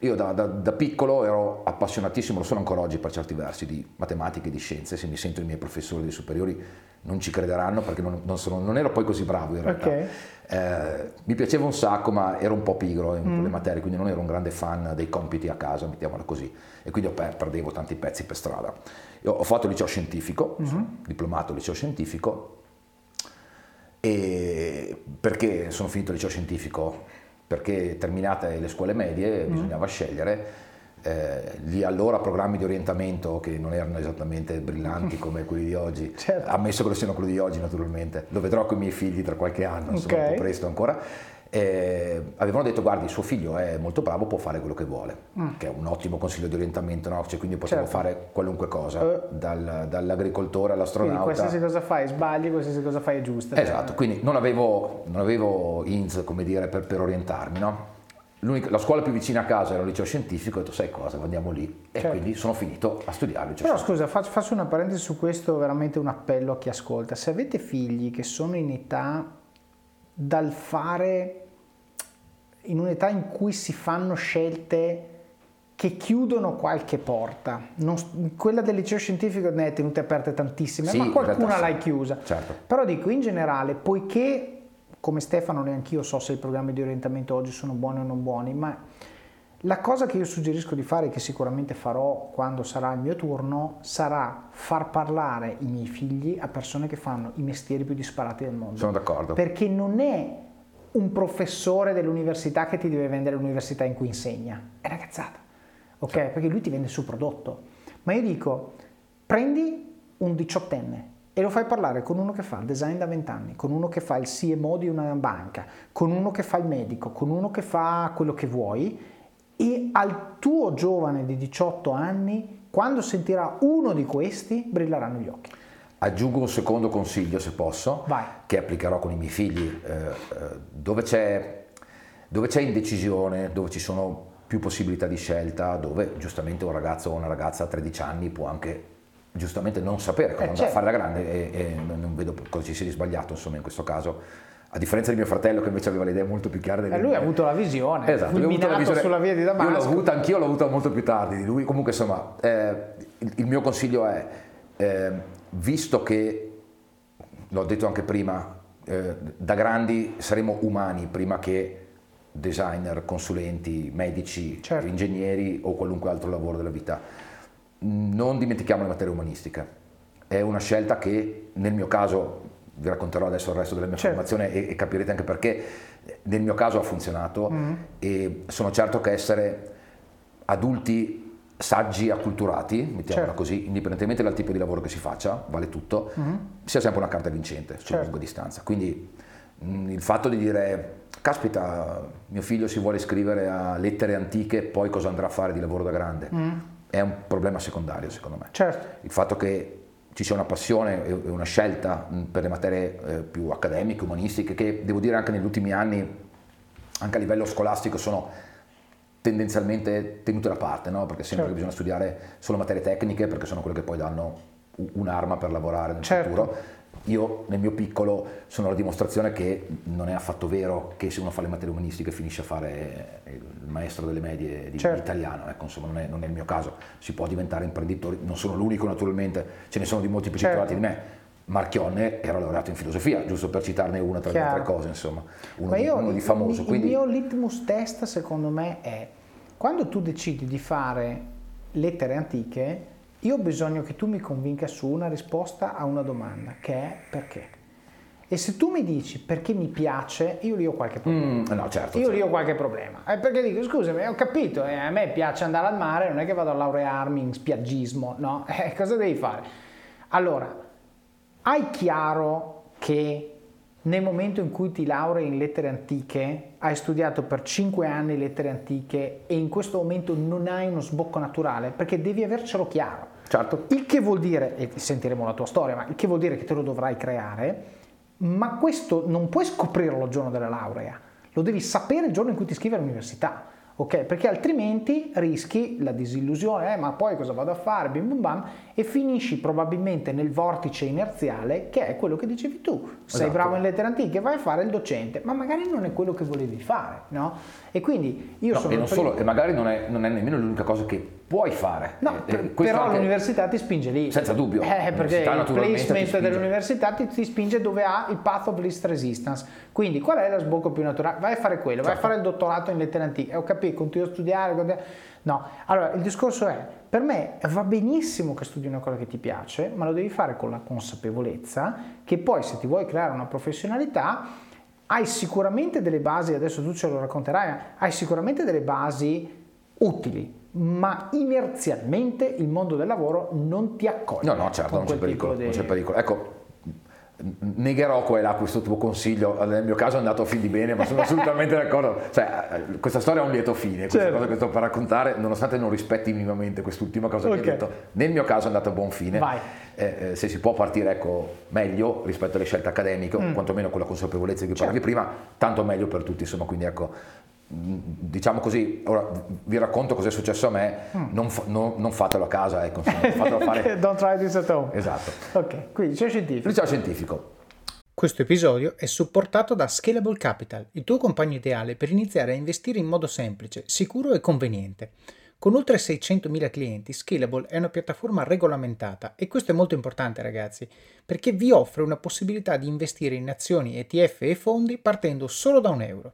io da, da, da, piccolo ero appassionatissimo, lo sono ancora oggi per certi versi, di matematica e di scienze, se mi sento i miei professori dei superiori non ci crederanno perché non, non, sono, non ero poi così bravo in realtà. Okay. Eh, mi piaceva un sacco ma ero un po' pigro in mm. le materie, quindi non ero un grande fan dei compiti a casa, mettiamola così, e quindi per, perdevo tanti pezzi per strada. Io ho fatto liceo scientifico, mm-hmm. sono diplomato liceo scientifico, e perché sono finito il liceo scientifico? Perché terminate le scuole medie mm. bisognava scegliere. Eh, lì allora programmi di orientamento che non erano esattamente brillanti come quelli di oggi, <laughs> certo. ammesso che lo siano quelli di oggi naturalmente, lo vedrò con i miei figli tra qualche anno, insomma okay. un po' presto ancora, eh, avevano detto guardi suo figlio è molto bravo, può fare quello che vuole, mm. che è un ottimo consiglio di orientamento, no? cioè, quindi possiamo certo. fare qualunque cosa, uh, dal, dall'agricoltore all'astronauta. Quindi qualsiasi cosa fai sbagli, qualsiasi cosa fai è giusta. Esatto, cioè. quindi non avevo, non avevo INS come dire per, per orientarmi, no? la scuola più vicina a casa era il liceo scientifico, ho detto sai cosa, andiamo lì e certo. quindi sono finito a studiare. il Però scusa, faccio una parentesi su questo, veramente un appello a chi ascolta. Se avete figli che sono in età dal fare in un'età in cui si fanno scelte che chiudono qualche porta. Non, quella del liceo scientifico ne è tenute aperte tantissime, sì, ma qualcuna l'hai chiusa. Certo. Però dico, in generale, poiché come Stefano neanche io so se i programmi di orientamento oggi sono buoni o non buoni, ma la cosa che io suggerisco di fare, che sicuramente farò quando sarà il mio turno, sarà far parlare i miei figli a persone che fanno i mestieri più disparati del mondo. Sono d'accordo. Perché non è un professore dell'università che ti deve vendere l'università in cui insegna. È una cazzata, ok? Perché lui ti vende il suo prodotto. Ma io dico, prendi un diciottenne e lo fai parlare con uno che fa il design da vent'anni, con uno che fa il CMO di una banca, con uno che fa il medico, con uno che fa quello che vuoi e al tuo giovane di 18 anni, quando sentirà uno di questi, brilleranno gli occhi. Aggiungo un secondo consiglio, se posso, Vai. che applicherò con i miei figli. Eh, eh, dove, c'è, dove c'è indecisione, dove ci sono più possibilità di scelta, dove giustamente un ragazzo o una ragazza a 13 anni può anche giustamente non sapere come eh, andare certo. a fare la grande e, e non vedo cosa ci sia di sbagliato insomma in questo caso a differenza di mio fratello che invece aveva le idee molto più chiare delle eh, lui ha avuto la visione esatto, lui ha avuto la visione sulla via di Damasco io l'ho avuta anch'io l'ho avuta molto più tardi di lui comunque insomma eh, il, il, mio consiglio è eh, visto che, l'ho detto anche prima, eh, da grandi saremo umani prima che designer, consulenti, medici, certo. ingegneri o qualunque altro lavoro della vita. Non dimentichiamo le materie umanistiche. È una scelta che nel mio caso, vi racconterò adesso il resto della mia certo. formazione e, e, capirete anche perché, nel mio caso ha funzionato mm. e sono certo che essere adulti saggi acculturati, mettiamola certo. così, indipendentemente dal tipo di lavoro che si faccia, vale tutto, mm-hmm. sia sempre una carta vincente sulla certo. lunga distanza. Quindi mh, il fatto di dire, caspita, mio figlio si vuole iscrivere a lettere antiche, poi cosa andrà a fare di lavoro da grande, mm. è un problema secondario secondo me. Certo. Il fatto che ci sia una passione e una scelta per le materie eh, più accademiche, umanistiche, che devo dire anche negli ultimi anni, anche a livello scolastico, sono tendenzialmente tenute da parte, no? perché sempre certo. bisogna studiare solo materie tecniche perché sono quelle che poi danno un'arma per lavorare nel certo. futuro. Io nel mio piccolo sono la dimostrazione che non è affatto vero che se uno fa le materie umanistiche finisce a fare il maestro delle medie di certo. italiano, ecco, insomma non è, non è, il mio caso, si può diventare imprenditori, non sono l'unico naturalmente, ce ne sono di molti più certo. titolati di me, Marchionne era laureato in filosofia, giusto per citarne una tra Chiaro. le altre cose, insomma, uno, io, di, uno di, famoso. Il, quindi... il mio litmus test secondo me è, quando tu decidi di fare lettere antiche, io ho bisogno che tu mi convinca su una risposta a una domanda, che è perché. E se tu mi dici perché mi piace, io lì ho qualche problema. Mm, no, certo. Io certo. lì ho qualche problema. Eh, perché dico, scusami, ho capito, eh, a me piace andare al mare, non è che vado a laurearmi in spiaggismo, no? <laughs> Eh, cosa devi fare? Allora, hai chiaro che nel momento in cui ti laurei in lettere antiche, hai studiato per 5 anni lettere antiche e in questo momento non hai uno sbocco naturale, perché devi avercelo chiaro. Certo. Il che vuol dire, e sentiremo la tua storia, ma il che vuol dire che te lo dovrai creare, ma questo non puoi scoprirlo il giorno della laurea, lo devi sapere il giorno in cui ti iscrivi all'università. Ok, perché altrimenti rischi la disillusione, eh, ma poi cosa vado a fare, bim bum bam, e finisci probabilmente nel vortice inerziale che è quello che dicevi tu. Sei esatto. bravo in lettere antiche, vai a fare il docente, ma magari non è quello che volevi fare, no? E quindi io no, sono... E, non solo, e magari non è, non è nemmeno l'unica cosa che puoi fare. No, eh, per, però l'università ti spinge lì. Senza dubbio. Eh, perché il placement dell'università ti, ti, spinge dove ha il path of least resistance. Quindi qual è lo sbocco più naturale? Vai a fare quello, certo. vai a certo. fare il dottorato in lettere antiche. Ho capito, continuo a studiare. Continuo... No, allora il discorso è, per me va benissimo che studi una cosa che ti piace, ma lo devi fare con la consapevolezza che poi se ti vuoi creare una professionalità hai sicuramente delle basi, adesso tu ce lo racconterai, hai sicuramente delle basi utili, ma inerzialmente il mondo del lavoro non ti accoglie. No, no, certo, non c'è, pericolo, di... non c'è pericolo. Ecco, negherò qua e là questo tuo consiglio, nel mio caso è andato a fin di bene, ma sono <laughs> assolutamente d'accordo, cioè, questa storia ha un lieto fine, questa certo. cosa che sto per raccontare, nonostante non rispetti minimamente quest'ultima cosa okay. che hai detto, nel mio caso è andato a buon fine, eh, eh, se si può partire ecco, meglio rispetto alle scelte accademiche, mm. o quantomeno con la consapevolezza di cui parlavi certo. prima, tanto meglio per tutti, insomma, quindi ecco, diciamo così, ora vi racconto cosa è successo a me, mm. non, fa, non, non, fatelo a casa, ecco, fatelo fare. <laughs> Don't try this at home. Esatto. Ok, quindi liceo scientifico. Liceo scientifico. Questo episodio è supportato da Scalable Capital, il tuo compagno ideale per iniziare a investire in modo semplice, sicuro e conveniente. Con oltre 600.000 clienti, Scalable è una piattaforma regolamentata e questo è molto importante ragazzi, perché vi offre una possibilità di investire in azioni, ETF e fondi partendo solo da un euro.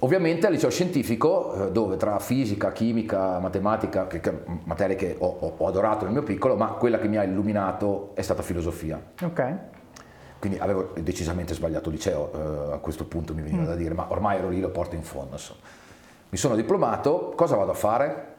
Ovviamente al liceo scientifico, eh, dove tra fisica, chimica, matematica, che, che, materie che ho, ho, ho, adorato nel mio piccolo, ma quella che mi ha illuminato è stata filosofia. Ok. Quindi avevo decisamente sbagliato liceo, eh, a questo punto mi veniva mm. da dire, ma ormai ero lì, lo porto in fondo. Insomma. Mi sono diplomato, cosa vado a fare?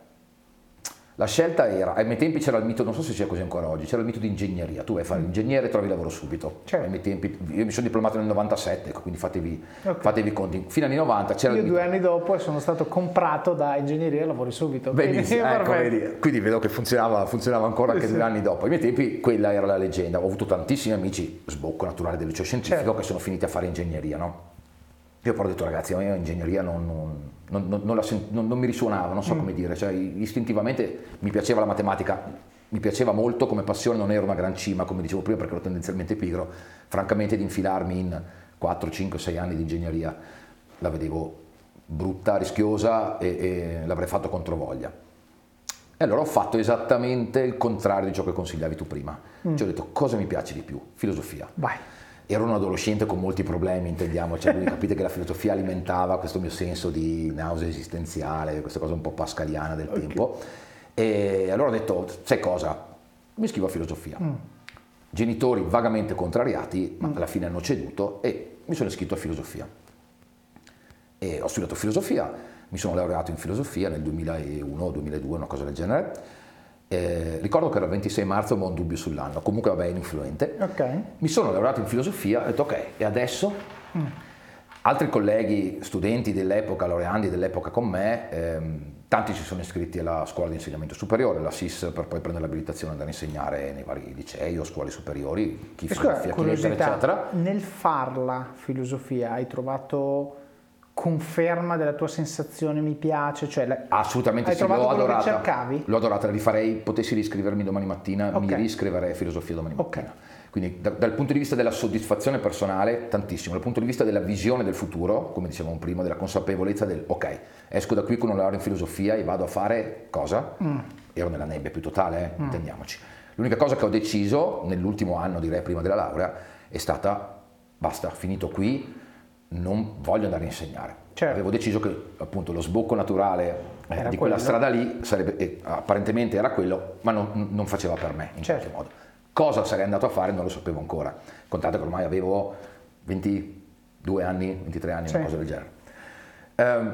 La scelta era, ai miei tempi c'era il mito, non so se c'è così ancora oggi, c'era il mito di ingegneria, tu vai a fare l'ingegnere e trovi lavoro subito. Certo. Ai miei tempi, io mi sono diplomato nel 97, quindi fatevi, okay. fatevi conti. Fino agli anni 90 c'era Io due anni dopo sono stato comprato da ingegneria e lavori subito. Benissimo, <laughs> ecco, vedi, quindi vedo che funzionava, funzionava ancora anche sì. due anni dopo. Ai miei tempi quella era la leggenda, ho avuto tantissimi amici, sbocco naturale del liceo scientifico, certo. che sono finiti a fare ingegneria, no? Io però ho detto ragazzi, a me ingegneria non, non, non, non, mi risuonava, non so mm. come dire, cioè, istintivamente mi piaceva la matematica, mi piaceva molto come passione, non era una gran cima come dicevo prima perché ero tendenzialmente pigro, francamente di infilarmi in 4, 5, 6 anni di ingegneria la vedevo brutta, rischiosa e, e l'avrei fatto controvoglia. E allora ho fatto esattamente il contrario di ciò che consigliavi tu prima. Mm. Cioè ho detto cosa mi piace di più? Filosofia. Vai ero un adolescente con molti problemi, intendiamoci, cioè, quindi capite che la filosofia alimentava questo mio senso di nausea esistenziale, questa cosa un po' pascaliana del okay. tempo. E allora ho detto, sai cosa? Mi iscrivo a filosofia. Mm. Genitori vagamente contrariati, ma mm. alla fine hanno ceduto e mi sono iscritto a filosofia. E ho studiato filosofia, mi sono laureato in filosofia nel 2001 o 2002, una cosa del genere eh, ricordo che era il 26 marzo, ma ho un dubbio sull'anno, comunque vabbè, è influente. Okay. Mi sono laureato in filosofia, ho detto ok, e adesso? Mm. Altri colleghi, studenti dell'epoca, laureandi dell'epoca con me, ehm, tanti si sono iscritti alla scuola di insegnamento superiore, la SIS, per poi prendere l'abilitazione ad insegnare nei vari licei o scuole superiori, chi filosofia, chi lettera, eccetera. Nel farla filosofia hai trovato conferma della tua sensazione mi piace? Cioè, la... Assolutamente hai sì, l'ho adorata. cercavi? L'ho adorata, la rifarei, potessi riscrivermi domani mattina, okay. mi riscriverei filosofia domani mattina. Okay. Quindi da, dal punto di vista della soddisfazione personale, tantissimo, dal punto di vista della visione del futuro, come dicevamo prima, della consapevolezza del ok, esco da qui con una laurea in filosofia e vado a fare cosa? Mm. Ero nella nebbia più totale, eh? mm. intendiamoci. L'unica cosa che ho deciso nell'ultimo anno, direi prima della laurea, è stata basta, finito qui, non voglio andare a insegnare. Certo. Avevo deciso che appunto lo sbocco naturale eh, di quella strada lì sarebbe, eh, apparentemente era quello, ma non, non faceva per me in certo. qualche modo. Cosa sarei andato a fare non lo sapevo ancora. Contate che ormai avevo 22 anni, 23 anni, sì. una cosa del genere. Eh,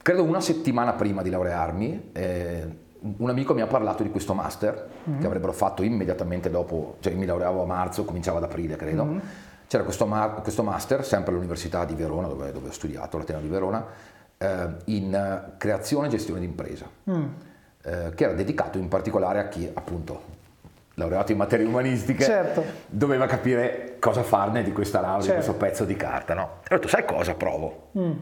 credo una settimana prima di laurearmi, eh, un amico mi ha parlato di questo master mm-hmm. che avrebbero fatto immediatamente dopo, cioè mi laureavo a marzo, cominciava ad aprile credo. Mm-hmm c'era questo, ma- questo, master, sempre all'Università di Verona, dove, dove ho studiato, l'Ateneo di Verona, eh, in creazione e gestione di impresa, mm. eh, che era dedicato in particolare a chi appunto laureato in materie umanistiche, certo. doveva capire cosa farne di questa laurea, certo. di questo pezzo di carta. No? E ho detto, sai cosa, provo. Mm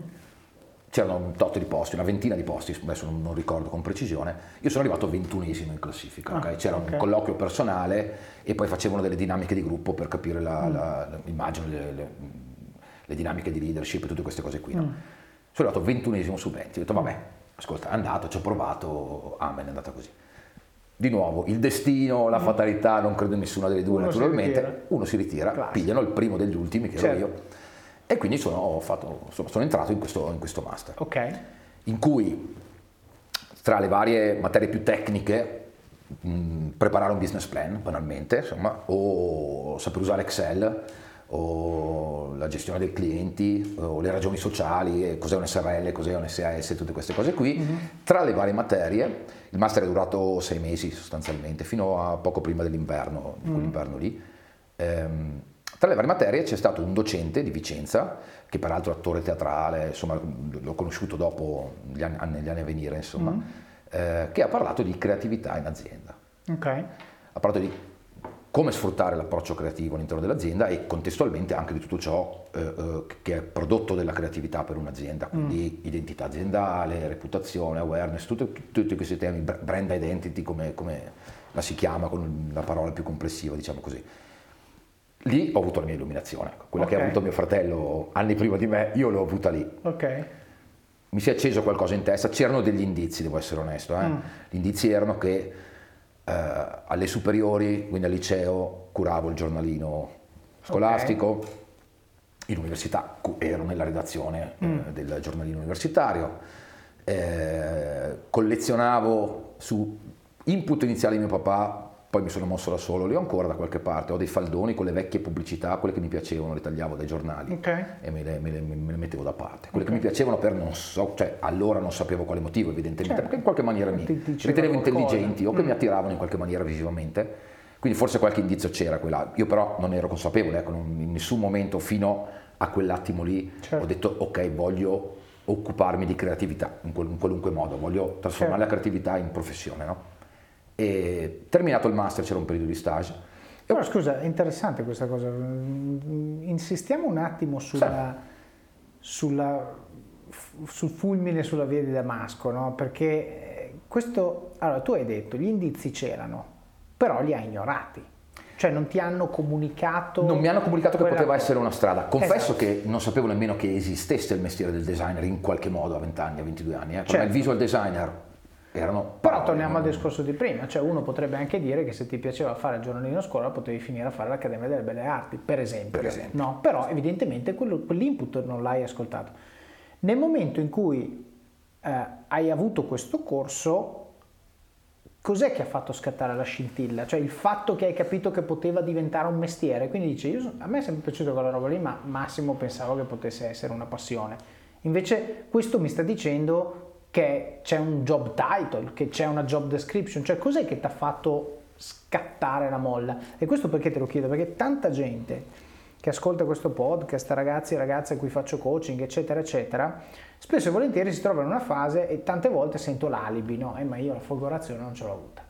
c'erano un tot di posti, una ventina di posti, adesso non, non ricordo con precisione, io sono arrivato ventunesimo in classifica, ah, okay? c'era okay. un colloquio personale e poi facevano delle dinamiche di gruppo per capire la, mm. la, immagino le, le, le, dinamiche di leadership e tutte queste cose qui. No? Mm. Sono arrivato ventunesimo su 20, ho detto vabbè, ascolta, è andato, ci ho provato, amen, è andata così. Di nuovo, il destino, la mm. fatalità, non credo in nessuna delle due uno naturalmente, si uno si ritira, Classico. pigliano il primo degli ultimi che certo. ero io e quindi sono, fatto, insomma, sono entrato in questo, in questo master. Okay. In cui tra le varie materie più tecniche mh, preparare un business plan banalmente, insomma, o saper usare Excel, o la gestione dei clienti, o le ragioni sociali, cos'è un SRL, cos'è un SAS, tutte queste cose qui. Mm-hmm. Tra le varie materie, il master è durato sei mesi sostanzialmente, fino a poco prima dell'inverno, mm-hmm. quell'inverno lì. Ehm, tra le varie materie c'è stato un docente di Vicenza, che peraltro è attore teatrale, insomma, l'ho conosciuto dopo, negli anni, anni a venire, insomma, mm. eh, che ha parlato di creatività in azienda. Okay. Ha parlato di come sfruttare l'approccio creativo all'interno dell'azienda e contestualmente anche di tutto ciò eh, eh, che è prodotto della creatività per un'azienda, quindi mm. identità aziendale, reputazione, awareness, tutti, tutti questi temi, brand identity come, come la si chiama con la parola più complessiva, diciamo così. Lì ho avuto la mia illuminazione, quella okay. che ha avuto mio fratello anni prima di me, io l'ho avuta lì. Ok. Mi si è acceso qualcosa in testa, c'erano degli indizi, devo essere onesto. Eh? Mm. Gli indizi erano che eh, alle superiori, quindi al liceo, curavo il giornalino scolastico, okay. in università ero nella redazione eh, mm. eh, del giornalino universitario, eh, collezionavo su input iniziale di mio papà poi mi sono mosso da solo, li ho ancora da qualche parte, ho dei faldoni con le vecchie pubblicità, quelle che mi piacevano, le tagliavo dai giornali okay. e me le, me, le, me le, mettevo da parte. Quelle okay. che mi piacevano per non so, cioè allora non sapevo quale motivo evidentemente, certo. perché in qualche maniera mi ritenevo intelligenti o che mm. mi attiravano in qualche maniera visivamente. Quindi forse qualche indizio c'era quella, io però non ero consapevole, ecco, in nessun momento fino a quell'attimo lì certo. ho detto ok voglio occuparmi di creatività in, qualunque modo, voglio trasformare certo. la creatività in professione. No? E terminato il master c'era un periodo di stage. Però scusa, è interessante questa cosa. Insistiamo un attimo sulla, sulla, sul fulmine sulla via di Damasco, no? perché questo, allora tu hai detto, gli indizi c'erano, però li hai ignorati. Cioè non ti hanno comunicato... Non mi hanno comunicato che poteva cosa. essere una strada. Confesso esatto. che non sapevo nemmeno che esistesse il mestiere del designer in qualche modo a 20 anni, a 22 anni. Eh. Certo. il visual designer erano Però torniamo al discorso di prima, cioè uno potrebbe anche dire che se ti piaceva fare il giornalino a scuola potevi finire a fare l'Accademia delle Belle Arti, per esempio. Per esempio. No, però evidentemente quello, quell'input non l'hai ascoltato. Nel momento in cui eh, hai avuto questo corso, cos'è che ha fatto scattare la scintilla? Cioè il fatto che hai capito che poteva diventare un mestiere, quindi dici, io, a me è sempre piaciuta quella roba lì, ma Massimo pensavo che potesse essere una passione. Invece questo mi sta dicendo che c'è un job title, che c'è una job description, cioè cos'è che ti ha fatto scattare la molla? E questo perché te lo chiedo? Perché tanta gente che ascolta questo podcast, ragazzi e ragazze a cui faccio coaching, eccetera, eccetera, spesso e volentieri si trova in una fase e tante volte sento l'alibi, no? Eh, ma io la folgorazione non ce l'ho avuta.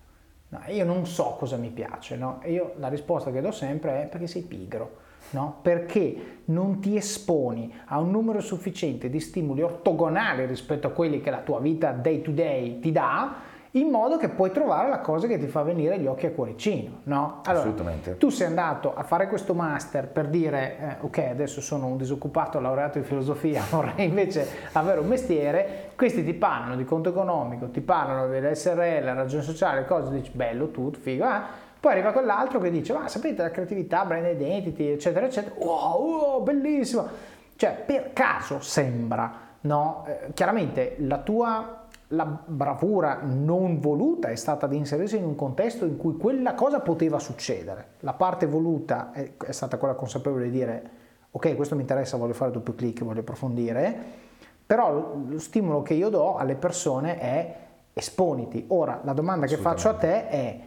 No, io non so cosa mi piace, no? E io la risposta che do sempre è perché sei pigro. No? Perché non ti esponi a un numero sufficiente di stimoli ortogonali rispetto a quelli che la tua vita day to day ti dà, in modo che puoi trovare la cosa che ti fa venire gli occhi a cuoricino, no? Allora, Assolutamente. Tu sei andato a fare questo master per dire, eh, ok, adesso sono un disoccupato laureato in filosofia, <laughs> vorrei invece avere un mestiere, questi ti parlano di conto economico, ti parlano dell'SRL, ragione sociale, cose, dici, bello, tutto, figo, eh? Poi arriva quell'altro che dice, ma sapete la creatività, brand identity, eccetera, eccetera, wow, wow bellissimo! Cioè, per caso sembra, no? Eh, chiaramente la tua la bravura non voluta è stata di inserirsi in un contesto in cui quella cosa poteva succedere. La parte voluta è, è stata quella consapevole di dire ok, questo mi interessa, voglio fare doppio clic, voglio approfondire, però lo stimolo che io do alle persone è esponiti. Ora, la domanda che faccio a te è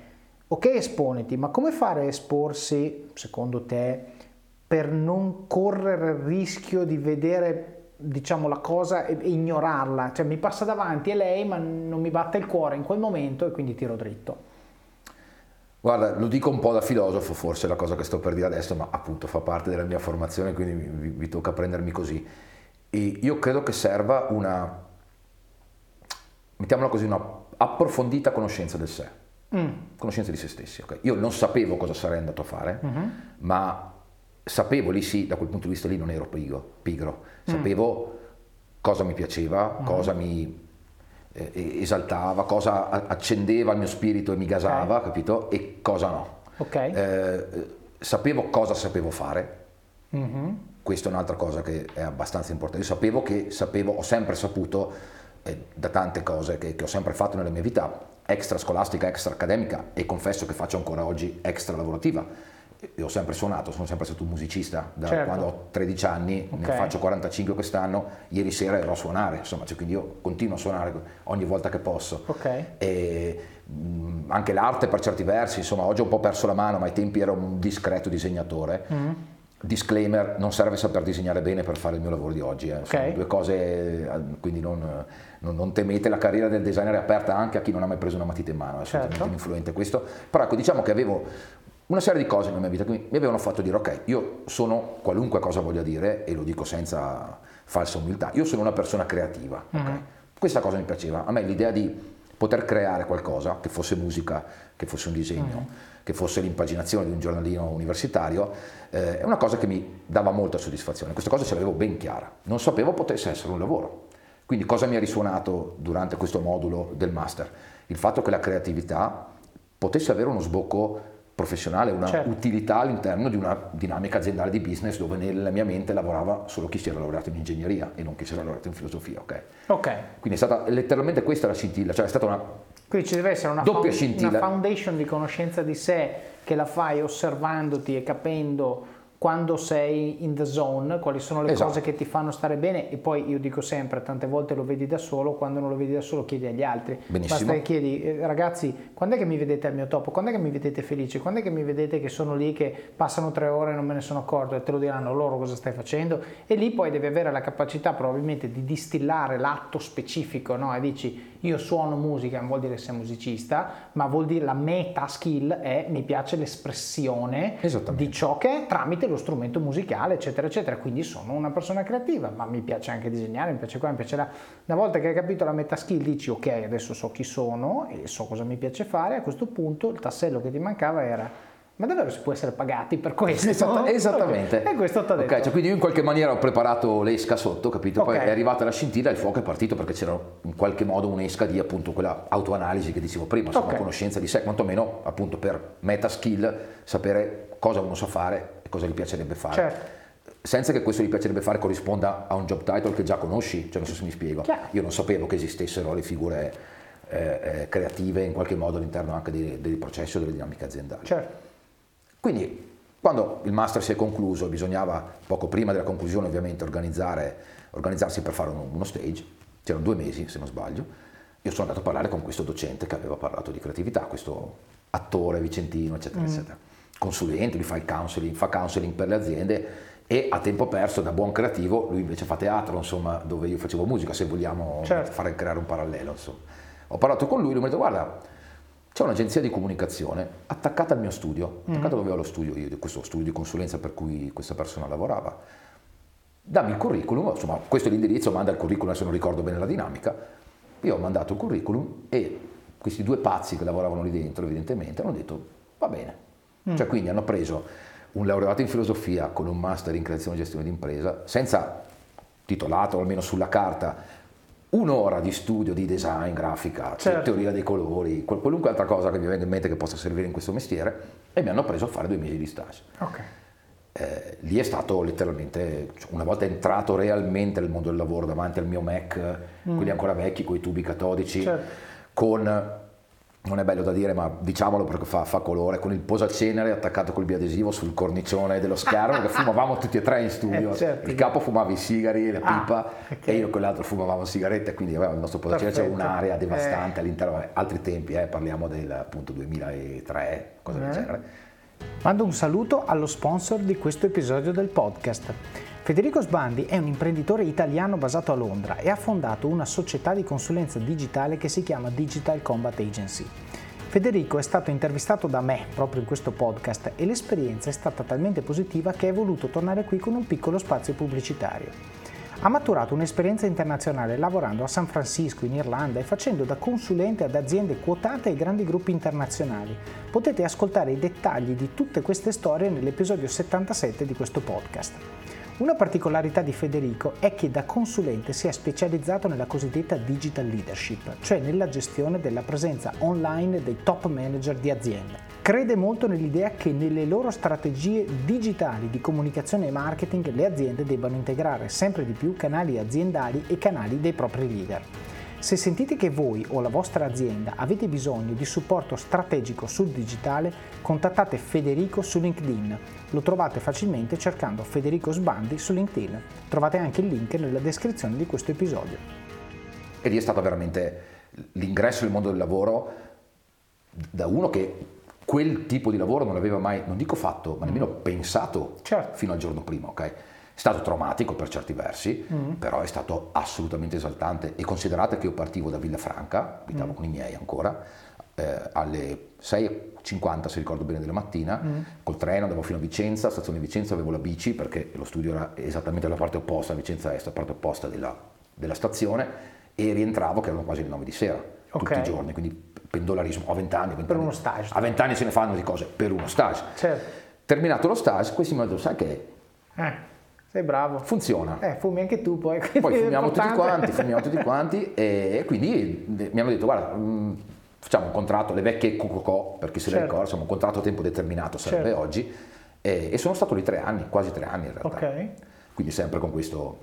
ok, esponiti, ma come fare a esporsi, secondo te, per non correre il rischio di vedere diciamo la cosa e ignorarla, cioè mi passa davanti e lei ma non mi batte il cuore in quel momento e quindi tiro dritto. Guarda, lo dico un po' da filosofo, forse la cosa che sto per dire adesso, ma appunto fa parte della mia formazione, quindi mi, mi tocca prendermi così. E io credo che serva una, mettiamola così, una approfondita conoscenza del sé, mm. conoscenza di se stessi. Okay? Io non sapevo cosa sarei andato a fare, mm-hmm. ma sapevo lì sì, da quel punto di vista lì non ero pigro, pigro. Mm. sapevo mm. cosa mi piaceva, mm. cosa mi eh, esaltava, cosa accendeva il mio spirito e mi gasava, okay. capito? E cosa no. Okay. Eh, sapevo cosa sapevo fare. Mm-hmm. Questa è un'altra cosa che è abbastanza importante. Io sapevo che sapevo, ho sempre saputo eh, da tante cose che, che ho sempre fatto nella mia vita, extra scolastica, extra accademica e confesso che faccio ancora oggi extra lavorativa io ho sempre suonato, sono sempre stato un musicista da certo. quando ho 13 anni, okay. ne faccio 45 quest'anno, ieri sera ero a suonare, insomma, cioè, quindi io continuo a suonare ogni volta che posso. Okay. E, mh, anche l'arte per certi versi, insomma, oggi ho un po' perso la mano, ma ai tempi ero un discreto disegnatore. Mm. Disclaimer, non serve saper disegnare bene per fare il mio lavoro di oggi, eh. okay. sono due cose, eh, quindi non, non, non, temete, la carriera del designer è aperta anche a chi non ha mai preso una matita in mano, è assolutamente certo. influente questo, però ecco diciamo che avevo una serie di cose nella mia vita che mi avevano fatto dire ok, io sono qualunque cosa voglia dire e lo dico senza falsa umiltà, io sono una persona creativa. Okay? Mm-hmm. Questa cosa mi piaceva, a me l'idea di poter creare qualcosa, che fosse musica, che fosse un disegno, mm-hmm. Che fosse l'impaginazione di un giornalino universitario, eh, è una cosa che mi dava molta soddisfazione. Questa cosa ce l'avevo ben chiara, non sapevo potesse essere un lavoro. Quindi cosa mi ha risuonato durante questo modulo del master? Il fatto che la creatività potesse avere uno sbocco professionale, una certo. utilità all'interno di una dinamica aziendale di business dove nella mia mente lavorava solo chi si era laureato in ingegneria e non chi si era laureato in filosofia. Ok. okay. Quindi è stata letteralmente questa la scintilla, cioè è stata una Quindi ci deve essere una, doppia found- una foundation di conoscenza di sé che la fai osservandoti e capendo quando sei in the zone, quali sono le esatto. cose che ti fanno stare bene e poi io dico sempre, tante volte lo vedi da solo, quando non lo vedi da solo chiedi agli altri. Benissimo. Basta che chiedi, eh, ragazzi, quando è che mi vedete al mio topo? Quando è che mi vedete felice? Quando è che mi vedete che sono lì, che passano tre ore e non me ne sono accorto e te lo diranno loro cosa stai facendo? E lì poi devi avere la capacità probabilmente di distillare l'atto specifico, no? E dici, io suono musica, non vuol dire essere musicista, ma vuol dire la meta skill è mi piace l'espressione di ciò che è tramite lo strumento musicale, eccetera, eccetera. Quindi sono una persona creativa, ma mi piace anche disegnare, mi piace qua, mi piace là. Una volta che hai capito la meta skill dici ok, adesso so chi sono e so cosa mi piace fare, a questo punto il tassello che ti mancava era ma davvero si può essere pagati per questo? Esatta, esattamente. Okay. E questo ti ha detto. Okay, cioè quindi io in qualche maniera ho preparato l'esca sotto, capito? Poi okay. è arrivata la scintilla, il fuoco è partito perché c'era in qualche modo un'esca di appunto quella autoanalisi che dicevo prima, insomma, conoscenza di sé, quantomeno appunto per meta skill, sapere cosa uno sa fare e cosa gli piacerebbe fare. Certo. Senza che questo gli piacerebbe fare corrisponda a un job title che già conosci, cioè non so se mi spiego. Chiaro. Io non sapevo che esistessero le figure eh, eh, creative in qualche modo all'interno anche dei, dei processi o delle dinamiche aziendali. Certo. Quindi quando il master si è concluso, bisognava poco prima della conclusione ovviamente organizzarsi per fare uno, uno stage, c'erano due mesi se non sbaglio, io sono andato a parlare con questo docente che aveva parlato di creatività, questo attore vicentino, eccetera, mm. eccetera. Consulente, lui fa il counseling, fa counseling per le aziende e a tempo perso da buon creativo lui invece fa teatro insomma dove io facevo musica se vogliamo certo. fare creare un parallelo insomma. ho parlato con lui lui mi ha detto guarda c'è un'agenzia di comunicazione attaccata al mio studio attaccata mm-hmm. dove ho lo studio io di questo studio di consulenza per cui questa persona lavorava dammi il curriculum insomma questo è l'indirizzo manda il curriculum se non ricordo bene la dinamica io ho mandato il curriculum e questi due pazzi che lavoravano lì dentro evidentemente hanno detto va bene mm. cioè quindi hanno preso un laureato in filosofia con un master in creazione e gestione d'impresa, senza titolato, almeno sulla carta, un'ora di studio di design, grafica, certo. teoria dei colori, qualunque altra cosa che mi venga in mente che possa servire in questo mestiere, e mi hanno preso a fare due mesi di stage. Okay. Eh, lì è stato letteralmente, una volta entrato realmente nel mondo del lavoro davanti al mio Mac, mm. quelli ancora vecchi, con i tubi catodici, certo. con non è bello da dire, ma diciamolo perché fa, fa colore, con il posacenere attaccato col biadesivo sul cornicione dello schermo, che <laughs> fumavamo tutti e tre in studio. Eh, certo. Il capo fumava i sigari, la ah, pipa, ah, okay. e io con l'altro fumavamo sigarette, quindi aveva il nostro posacenere, c'era un'area devastante eh. all'interno, altri tempi, eh, parliamo del appunto 2003, cosa del eh. genere. Mando un saluto allo sponsor di questo episodio del podcast. Federico Sbandi è un imprenditore italiano basato a Londra e ha fondato una società di consulenza digitale che si chiama Digital Combat Agency. Federico è stato intervistato da me proprio in questo podcast e l'esperienza è stata talmente positiva che è voluto tornare qui con un piccolo spazio pubblicitario. Ha maturato un'esperienza internazionale lavorando a San Francisco, in Irlanda e facendo da consulente ad aziende quotate ai grandi gruppi internazionali. Potete ascoltare i dettagli di tutte queste storie nell'episodio 77 di questo podcast. Una particolarità di Federico è che da consulente si è specializzato nella cosiddetta digital leadership, cioè nella gestione della presenza online dei top manager di azienda. Crede molto nell'idea che nelle loro strategie digitali di comunicazione e marketing le aziende debbano integrare sempre di più canali aziendali e canali dei propri leader. Se sentite che voi o la vostra azienda avete bisogno di supporto strategico sul digitale, contattate Federico su LinkedIn. Lo trovate facilmente cercando Federico Sbandi su LinkedIn. Trovate anche il link nella descrizione di questo episodio. E lì è stato veramente l'ingresso nel mondo del lavoro da uno che quel tipo di lavoro non aveva mai, non dico fatto, ma nemmeno pensato certo. fino al giorno prima, ok? È stato traumatico per certi versi, mm. però è stato assolutamente esaltante e considerate che io partivo da Villafranca, abitavo mm. con i miei ancora, eh, alle 6.50 se ricordo bene della mattina, mm. col treno andavo fino a Vicenza, stazione Vicenza avevo la bici perché lo studio era esattamente alla parte opposta, a Vicenza Est, la parte opposta della, della stazione e rientravo che erano quasi le 9 di sera, okay. tutti i giorni, quindi pendolarismo, ho 20 anni. 20 per uno stage. A 20 anni se ne fanno di cose, per uno stage. Certo. Terminato lo stage, questi mi hanno detto, sai che... Eh sei bravo. Funziona. Eh, fumi anche tu poi. Poi fumiamo tutti quanti, fumiamo tutti quanti <laughs> e quindi mi hanno detto guarda, mm, facciamo un contratto, le vecchie Cococò, per chi se certo. le ricorda, insomma un contratto a tempo determinato sarebbe certo. oggi e, e, sono stato lì tre anni, quasi tre anni in realtà. Okay. Quindi sempre con questo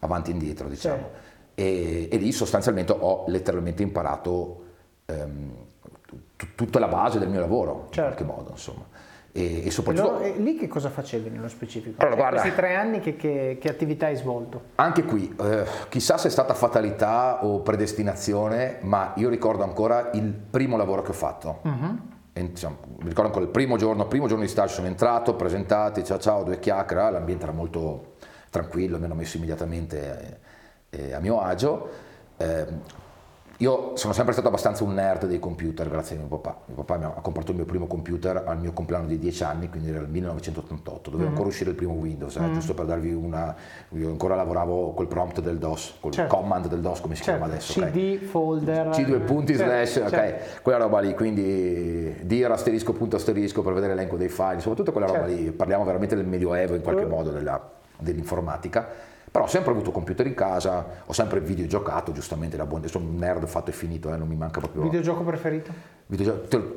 avanti e indietro diciamo. Certo. E, e, lì sostanzialmente ho letteralmente imparato ehm, t- tutta la base del mio lavoro in qualche modo insomma. E, e soprattutto... E lì che cosa facevi nello specifico? Allora, guarda, questi tre anni che, che, che, attività hai svolto? Anche qui, eh, chissà se è stata fatalità o predestinazione, ma io ricordo ancora il primo lavoro che ho fatto. Uh-huh. E, diciamo, mi ricordo ancora il primo giorno, primo giorno di stage sono entrato, presentati, ciao ciao, due chiacchiere, l'ambiente era molto tranquillo, mi hanno messo immediatamente eh, a mio agio. Eh, io sono sempre stato abbastanza un nerd dei computer grazie a mio papà. Mio papà mi ha comprato il mio primo computer al mio compleanno di 10 anni, quindi era il 1988, doveva mm. ancora uscire il primo Windows, eh, mm. giusto per darvi una... Io ancora lavoravo col prompt del DOS, col certo. command del DOS come si certo. chiama adesso. CD, okay. folder... C due punti certo. slash, ok, certo. quella roba lì, quindi dir asterisco punto asterisco per vedere l'elenco dei file, soprattutto quella roba certo. lì, parliamo veramente del medioevo in qualche modo della, dell'informatica però ho sempre avuto computer in casa, ho sempre videogiocato, giustamente, la buona, sono un nerd fatto e finito, eh, non mi manca proprio. Videogioco preferito?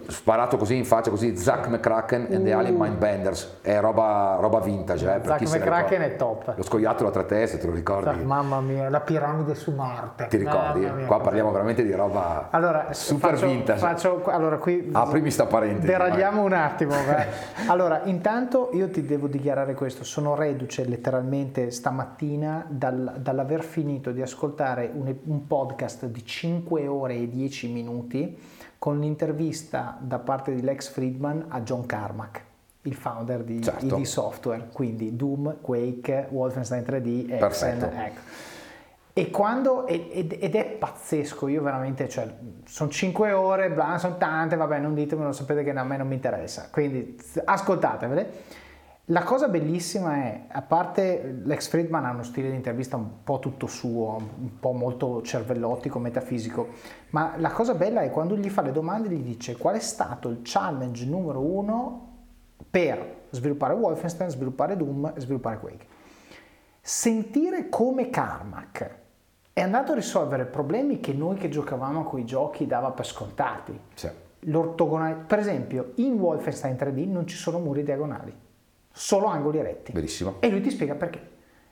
Sparato così in faccia, così, Zack McCracken uh. and the Alien Mindbenders, è roba, roba vintage. Eh, Zack McCracken è top. Lo scoiattolo a tre teste, te lo ricordi? Zack, mamma mia, la piramide su Marte. Ti ricordi? Mia, Qua parliamo veramente di roba allora, super faccio, vintage. Faccio, allora, qui Aprimi sta parentesi. Deragliamo un attimo. <laughs> allora, intanto io ti devo dichiarare questo, sono reduce letteralmente stamattina dal dall'aver finito di ascoltare un, un podcast di 5 ore e 10 minuti con l'intervista da parte di Lex Friedman a John Carmack. il founder di certo. ID Software, quindi Doom, Quake, Wolfenstein 3D, Exen, ecco. E quando, ed, ed, è pazzesco, io veramente, cioè, sono 5 ore, bla, sono tante, vabbè, non ditemelo, sapete che a me non mi interessa, quindi ascoltatevele. La cosa bellissima è, a parte l'ex Friedman ha uno stile di intervista un po' tutto suo, un po' molto cervellottico, metafisico, ma la cosa bella è quando gli fa le domande gli dice qual è stato il challenge numero uno per sviluppare Wolfenstein, sviluppare Doom e sviluppare Quake. Sentire come Carmack è andato a risolvere problemi che noi che giocavamo a quei giochi dava per scontati. Sì. Per esempio, in Wolfenstein 3D non ci sono muri diagonali solo angoli retti. Benissimo. E lui ti spiega perché.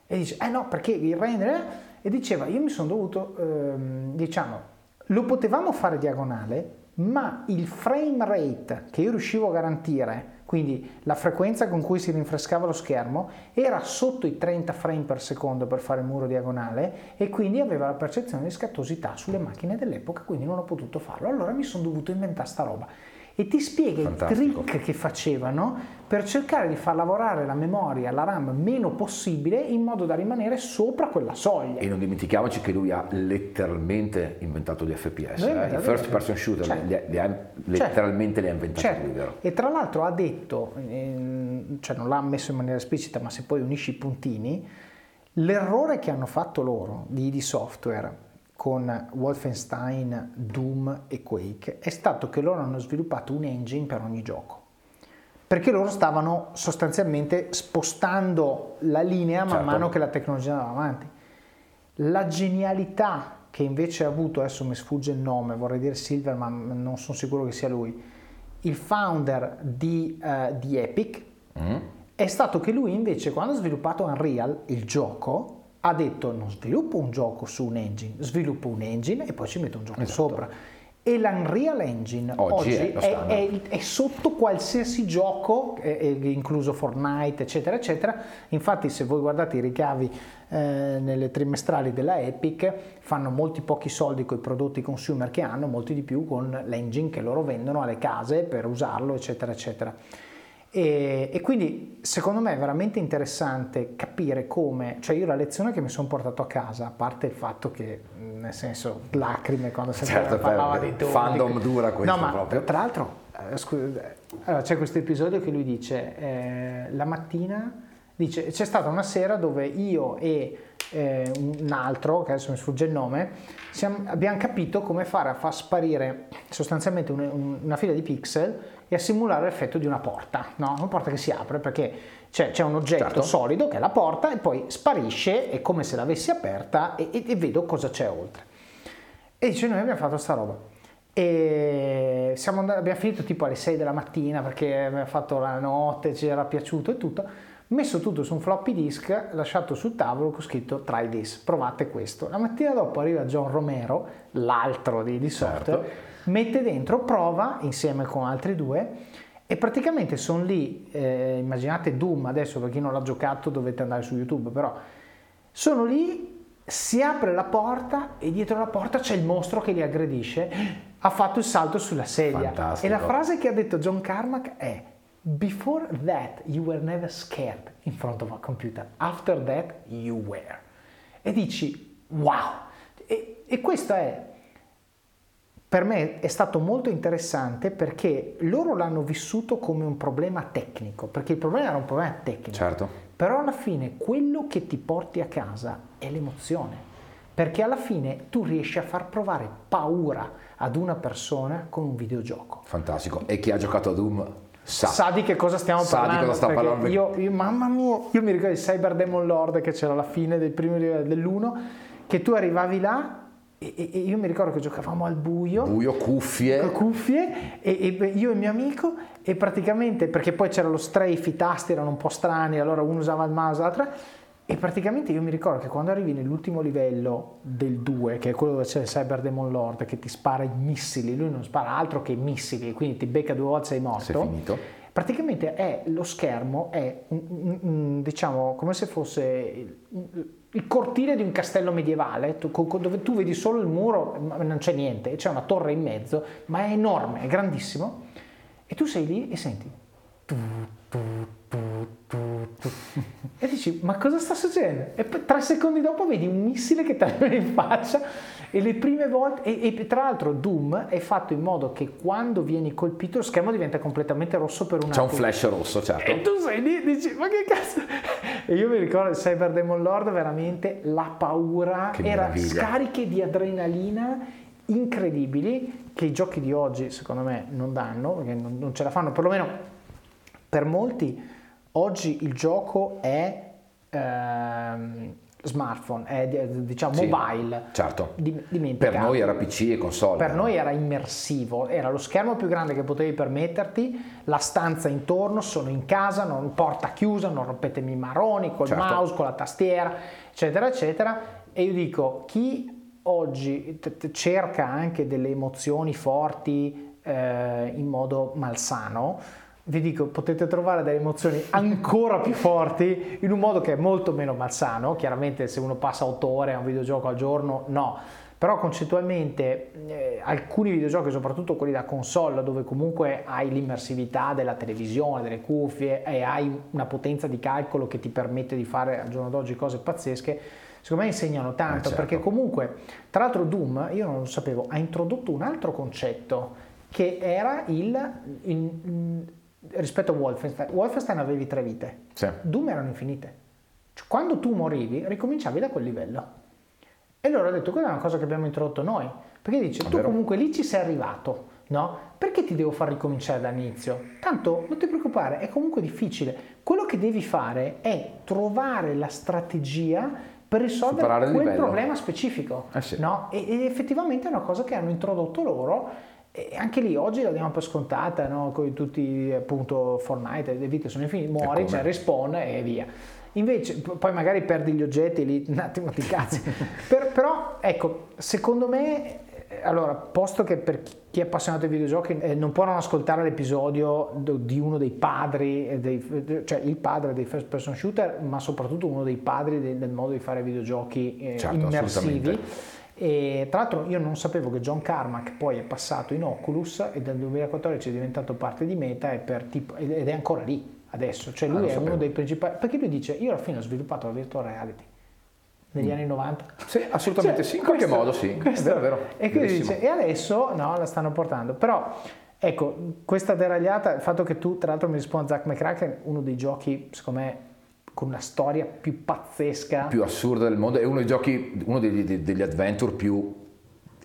E dice, eh no, perché il render... E diceva, io mi sono dovuto, ehm, diciamo, lo potevamo fare diagonale, ma il frame rate che io riuscivo a garantire, quindi la frequenza con cui si rinfrescava lo schermo, era sotto i 30 frame per secondo per fare il muro diagonale e quindi aveva la percezione di scattosità sulle macchine dell'epoca, quindi non ho potuto farlo. Allora mi sono dovuto inventare sta roba e ti spiega Fantastico. i trick che facevano per cercare di far lavorare la memoria, la RAM meno possibile in modo da rimanere sopra quella soglia. E non dimentichiamoci che lui ha letteralmente inventato gli FPS, eh? i first person shooter, certo. li li ha, letteralmente certo. li ha inventati certo. lui, vero? E tra l'altro ha detto, ehm, cioè non l'ha messo in maniera esplicita, ma se poi unisci i puntini, l'errore che hanno fatto loro di ID Software con Wolfenstein, Doom e Quake è stato che loro hanno sviluppato un engine per ogni gioco. Perché loro stavano sostanzialmente spostando la linea man certo. mano che la tecnologia andava avanti. La genialità che invece ha avuto, adesso mi sfugge il nome, vorrei dire Silver, ma non sono sicuro che sia lui, il founder di, uh, di Epic, mm. è stato che lui invece quando ha sviluppato Unreal, il gioco, ha detto non sviluppo un gioco su un engine, sviluppo un engine e poi ci metto un gioco esatto. sopra. E l'Unreal Engine oggi, oggi è, è, è, sotto qualsiasi gioco, incluso Fortnite, eccetera, eccetera. Infatti, se voi guardate i ricavi eh, nelle trimestrali della Epic, fanno molti pochi soldi con i prodotti consumer che hanno, molti di più con l'engine che loro vendono alle case per usarlo, eccetera, eccetera. E, e, quindi secondo me è veramente interessante capire come, cioè io la lezione che mi sono portato a casa, a parte il fatto che, nel senso, lacrime quando si certo, parlava di Doom. Fandom dura questo no, ma proprio. Tra l'altro, eh, scusa, allora, c'è questo episodio che lui dice, eh, la mattina, dice, c'è stata una sera dove io e eh, un altro, che adesso mi sfugge il nome, siamo, abbiamo capito come fare a far sparire sostanzialmente un, una fila di pixel e a simulare l'effetto di una porta, no? una porta che si apre perché c'è, c'è un oggetto certo. solido che è la porta e poi sparisce, è come se l'avessi aperta e, e, e vedo cosa c'è oltre. E dice noi abbiamo fatto sta roba. E andati, abbiamo finito tipo alle 6 della mattina perché abbiamo fatto la notte, ci era piaciuto e tutto. Messo tutto su un floppy disk, lasciato sul tavolo con scritto try this, provate questo. La mattina dopo arriva John Romero, l'altro di, di software, certo mette dentro, prova insieme con altri due e praticamente sono lì, eh, immaginate Doom adesso per chi non l'ha giocato dovete andare su YouTube, però sono lì, si apre la porta e dietro la porta c'è il mostro che li aggredisce, <gasps> ha fatto il salto sulla sedia Fantastico. e la frase che ha detto John Carmack è Before that you were never scared in front of a computer, after that you were. E dici wow! E, e questo è per me è stato molto interessante perché loro l'hanno vissuto come un problema tecnico, perché il problema era un problema tecnico. Certo. Però alla fine quello che ti porti a casa è l'emozione, perché alla fine tu riesci a far provare paura ad una persona con un videogioco. Fantastico. E chi ha giocato a Doom sa, sa di che cosa stiamo sa parlando. Di cosa sta parlando. Io, io, mamma mia, io mi ricordo il Cyber Demon Lord che c'era alla fine del primo livello dell'1, che tu arrivavi là e, e, io mi ricordo che giocavamo al buio. Buio, cuffie. Cuffie, e, e, io e mio amico, e praticamente, perché poi c'era lo strafe, i tasti erano un po' strani, allora uno usava il mouse, l'altro... E praticamente io mi ricordo che quando arrivi nell'ultimo livello del 2, che è quello dove c'è il Cyber Demon Lord che ti spara i missili, lui non spara altro che missili, quindi ti becca due volte sei morto. Sei finito. Praticamente è, lo schermo è, un, un, un, diciamo, come se fosse il cortile di un castello medievale, dove tu vedi solo il muro, non c'è niente, c'è una torre in mezzo, ma è enorme, è grandissimo, e tu sei lì e senti. <laughs> e dici ma cosa sta succedendo? E poi, tre secondi dopo vedi un missile che ti arriva <laughs> in faccia e le prime volte e, e, tra l'altro Doom è fatto in modo che quando vieni colpito lo schermo diventa completamente rosso per un attimo. C'è un flash rosso, certo. E tu sei lì e dici ma che cazzo? E io mi ricordo il Cyber Demon Lord veramente la paura che era meraviglia. scariche di adrenalina incredibili che i giochi di oggi secondo me non danno perché non, non ce la fanno perlomeno per molti Oggi il gioco è ehm, smartphone, è diciamo sì, mobile. Certo. Per noi era PC e console. Per noi era immersivo, era lo schermo più grande che potevi permetterti, la stanza intorno, sono in casa, non porta chiusa, non rompetemi i maroni col certo. mouse, con la tastiera, eccetera, eccetera. E io dico, chi oggi cerca anche delle emozioni forti eh, in modo malsano, vi dico, potete trovare delle emozioni ancora più forti in un modo che è molto meno malsano. Chiaramente se uno passa 8 ore a un videogioco al giorno, no. Però concettualmente eh, alcuni videogiochi, soprattutto quelli da console, dove comunque hai l'immersività della televisione, delle cuffie e hai una potenza di calcolo che ti permette di fare al giorno d'oggi cose pazzesche, secondo me insegnano tanto, eh certo. perché comunque, tra l'altro Doom, io non lo sapevo, ha introdotto un altro concetto che era il, il rispetto a Wolfenstein, Wolfenstein avevi tre vite, sì. Doom erano infinite. Cioè, quando tu morivi, ricominciavi da quel livello. E loro hanno detto, quella è una cosa che abbiamo introdotto noi. Perché dice, tu comunque lì ci sei arrivato, no? Perché ti devo far ricominciare dall'inizio? Tanto non ti preoccupare, è comunque difficile. Quello che devi fare è trovare la strategia per risolvere quel problema specifico. Eh sì. no? e, ed effettivamente è una cosa che hanno introdotto loro e anche lì oggi la diamo per scontata, no? con tutti appunto Fortnite, le vite sono infinite, muori, c'è cioè, respawn e via. Invece, poi magari perdi gli oggetti lì, un attimo ti cazzi. <laughs> per, però, ecco, secondo me, allora, posto che per chi è appassionato ai videogiochi eh, non può non ascoltare l'episodio di uno dei padri, dei, cioè il padre dei first person shooter, ma soprattutto uno dei padri del, del modo di fare videogiochi eh, certo, immersivi e tra l'altro io non sapevo che John Carmack poi è passato in Oculus e dal 2014 è diventato parte di Meta tipo, ed è ancora lì adesso, cioè lui ah, è sapevo. uno dei principali, perché lui dice io alla fine ho sviluppato la virtual reality negli mm. anni 90. Sì, assolutamente cioè, sì, in qualche questo, modo sì, questo, è vero, vero. E, dice, e adesso no, la stanno portando, però ecco, questa deragliata, il fatto che tu tra l'altro mi rispondi a Zack McCracken, uno dei giochi secondo me con una storia più pazzesca. Più assurda del mondo, è uno dei giochi, uno degli, degli adventure più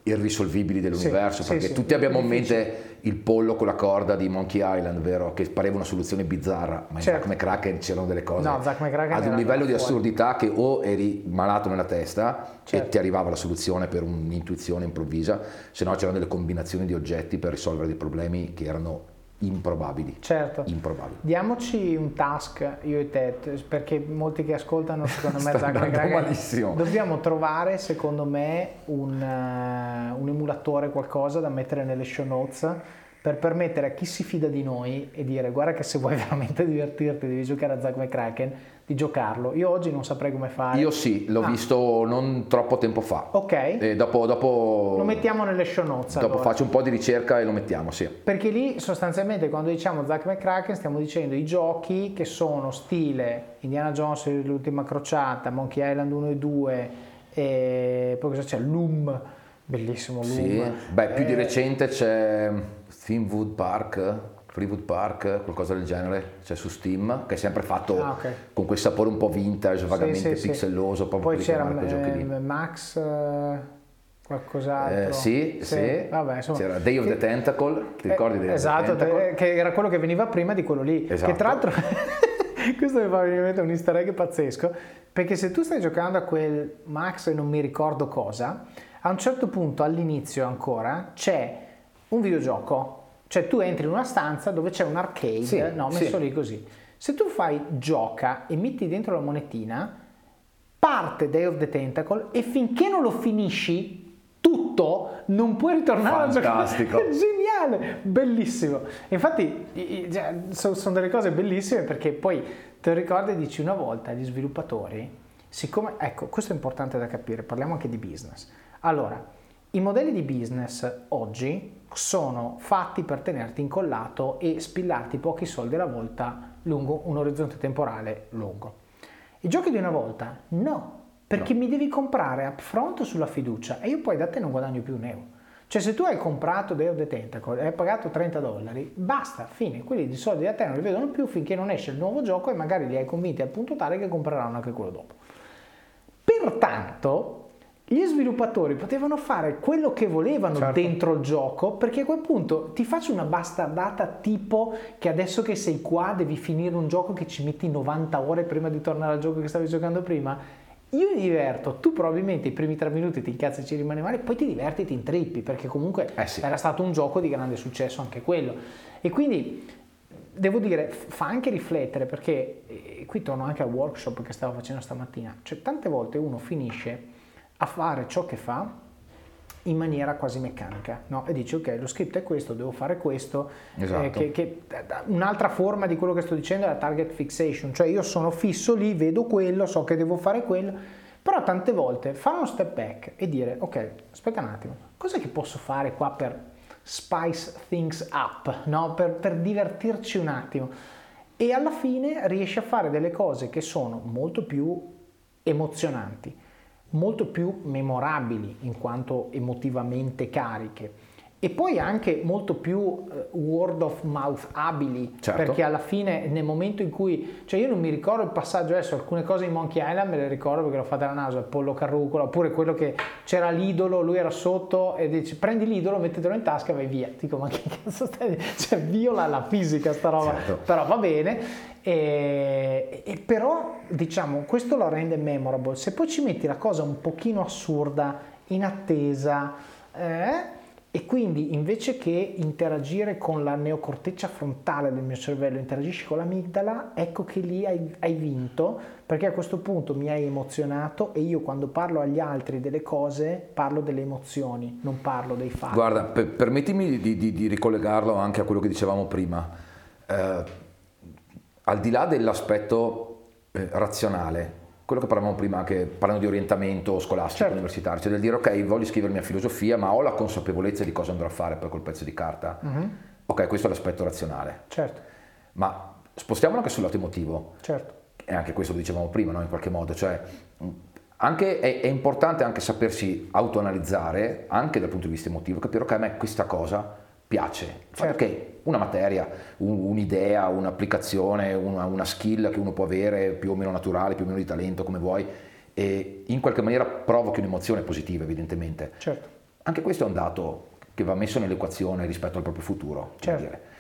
irrisolvibili dell'universo, sì, perché sì, tutti sì, abbiamo in mente il pollo con la corda di Monkey Island, vero? Che pareva una soluzione bizzarra, ma certo. in Zack McCracken c'erano delle cose no, ad un livello di assurdità che o eri malato nella testa certo. e ti arrivava la soluzione per un'intuizione improvvisa, se no c'erano delle combinazioni di oggetti per risolvere dei problemi che erano improbabili. Certo. Improbabili. Diamoci un task, io e te, perché molti che ascoltano secondo me <laughs> Zac dobbiamo trovare secondo me un, uh, un emulatore, qualcosa da mettere nelle show notes per permettere a chi si fida di noi e dire guarda che se vuoi <laughs> veramente divertirti devi giocare a Zack McCracken di giocarlo. Io oggi non saprei come fare. Io sì, l'ho ah. visto non troppo tempo fa. Ok. E dopo, dopo, lo mettiamo nelle show notes. Dopo allora. faccio un po' di ricerca e lo mettiamo, sì. Perché lì sostanzialmente quando diciamo Zack McCracken stiamo dicendo i giochi che sono stile Indiana Jones l'ultima crociata, Monkey Island 1 e 2 e poi cosa c'è? Loom, bellissimo Loom. Sì. Beh, più eh... di recente c'è Thinwood Park, Freewood Park, qualcosa del genere, c'è su Steam, che è sempre fatto ah, okay. con quel sapore un po' vintage, vagamente sì, sì, pixelloso. Sì. Poi c'era eh, Max... Eh, qualcos'altro. Eh, sì, sì, sì. Vabbè, insomma, c'era Day of the Tentacle, ti ricordi Day esatto, te, che era quello che veniva prima di quello lì. Esatto. Che tra l'altro, <laughs> questo mi fa venire in mente un easter egg pazzesco, perché se tu stai giocando a quel Max e non mi ricordo cosa, a un certo punto all'inizio ancora c'è un videogioco, cioè tu entri in una stanza dove c'è un arcade, sì, no, messo sì. lì così. Se tu fai gioca e metti dentro la monetina, parte Day of the Tentacle e finché non lo finisci tutto non puoi ritornare Fantastico. a giocare. <laughs> Geniale, bellissimo. Infatti sono delle cose bellissime perché poi te lo ricordi dici una volta agli sviluppatori, siccome, ecco, questo è importante da capire, parliamo anche di business. Allora, i modelli di business oggi sono fatti per tenerti incollato e spillarti pochi soldi alla volta lungo un orizzonte temporale lungo. I giochi di una volta no, perché no. mi devi comprare upfront sulla fiducia e io poi da te non guadagno più un euro. Cioè se tu hai comprato Day of the Tentacle e hai pagato 30 dollari, basta, fine, quelli di soldi da te non li vedono più finché non esce il nuovo gioco e magari li hai convinti al punto tale che compreranno anche quello dopo. Pertanto gli sviluppatori potevano fare quello che volevano certo. dentro il gioco perché a quel punto ti faccio una bastardata tipo che adesso che sei qua devi finire un gioco che ci metti 90 ore prima di tornare al gioco che stavi giocando prima io mi diverto, tu probabilmente i primi tre minuti ti incazzi e ci rimane male, poi ti diverti e ti intrippi, perché comunque eh sì. era stato un gioco di grande successo anche quello. E quindi devo dire, fa anche riflettere, perché qui torno anche al workshop che stavo facendo stamattina, cioè tante volte uno finisce a fare ciò che fa in maniera quasi meccanica, no? E dici ok, lo script è questo, devo fare questo, eh, esatto. eh, che, che, un'altra forma di quello che sto dicendo è la target fixation, cioè io sono fisso lì, vedo quello, so che devo fare quello, però tante volte fare uno step back e dire ok, aspetta un attimo, cos'è che posso fare qua per spice things up, no? per, per divertirci un attimo? E alla fine riesci a fare delle cose che sono molto più emozionanti molto più memorabili in quanto emotivamente cariche e poi anche molto più uh, word of mouth abili certo. perché alla fine nel momento in cui cioè io non mi ricordo il passaggio adesso alcune cose in Monkey Island me le ricordo perché l'ho fatta alla naso il pollo carrucola oppure quello che c'era l'idolo lui era sotto e dice prendi l'idolo mettetelo in tasca e vai via dico ma che cazzo stai <laughs> cioè viola la fisica sta roba certo. però va bene e, e, però diciamo questo lo rende memorable. Se poi ci metti la cosa un pochino assurda in attesa eh, e quindi invece che interagire con la neocorteccia frontale del mio cervello interagisci con l'amigdala ecco che lì hai, hai vinto perché a questo punto mi hai emozionato e io quando parlo agli altri delle cose parlo delle emozioni non parlo dei fatti. Guarda per, permettimi di, di, di, ricollegarlo anche a quello che dicevamo prima. Eh, al di là dell'aspetto eh, razionale, quello che parlavamo prima, anche parlando di orientamento scolastico certo. universitario, cioè del dire ok, voglio scrivermi a filosofia, ma ho la consapevolezza di cosa andrò a fare poi col pezzo di carta. Mm-hmm. Ok, questo è l'aspetto razionale. Certo. Ma spostiamolo anche sul lato emotivo. Certo. E anche questo lo dicevamo prima, no? in qualche modo. Cioè, anche, è, è, importante anche sapersi autoanalizzare, anche dal punto di vista emotivo, capire ok, a me questa cosa piace. Certo. che una materia, un, un'idea, un'applicazione, una, una, skill che uno può avere più o meno naturale, più o meno di talento, come vuoi, e in qualche maniera provochi un'emozione positiva, evidentemente. Certo. Anche questo è un dato che va messo nell'equazione rispetto al proprio futuro. Certo.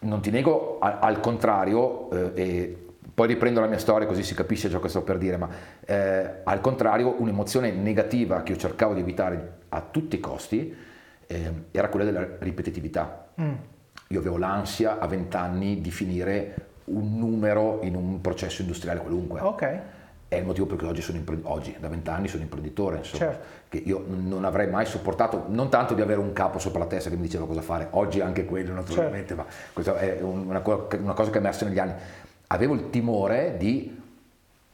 Non ti nego, al, al contrario, eh, e poi riprendo la mia storia così si capisce ciò che sto per dire, ma eh, al contrario un'emozione negativa che io cercavo di evitare a tutti i costi eh, era quella della ripetitività. Mm. Io avevo l'ansia a 20 anni di finire un numero in un processo industriale qualunque. Ok. È il motivo per cui oggi, sono impre- oggi da 20 anni sono imprenditore, insomma, certo. che io non avrei mai sopportato, non tanto di avere un capo sopra la testa che mi diceva cosa fare, oggi anche quello naturalmente, certo. ma questa è una, una, cosa che è emersa negli anni. Avevo il timore di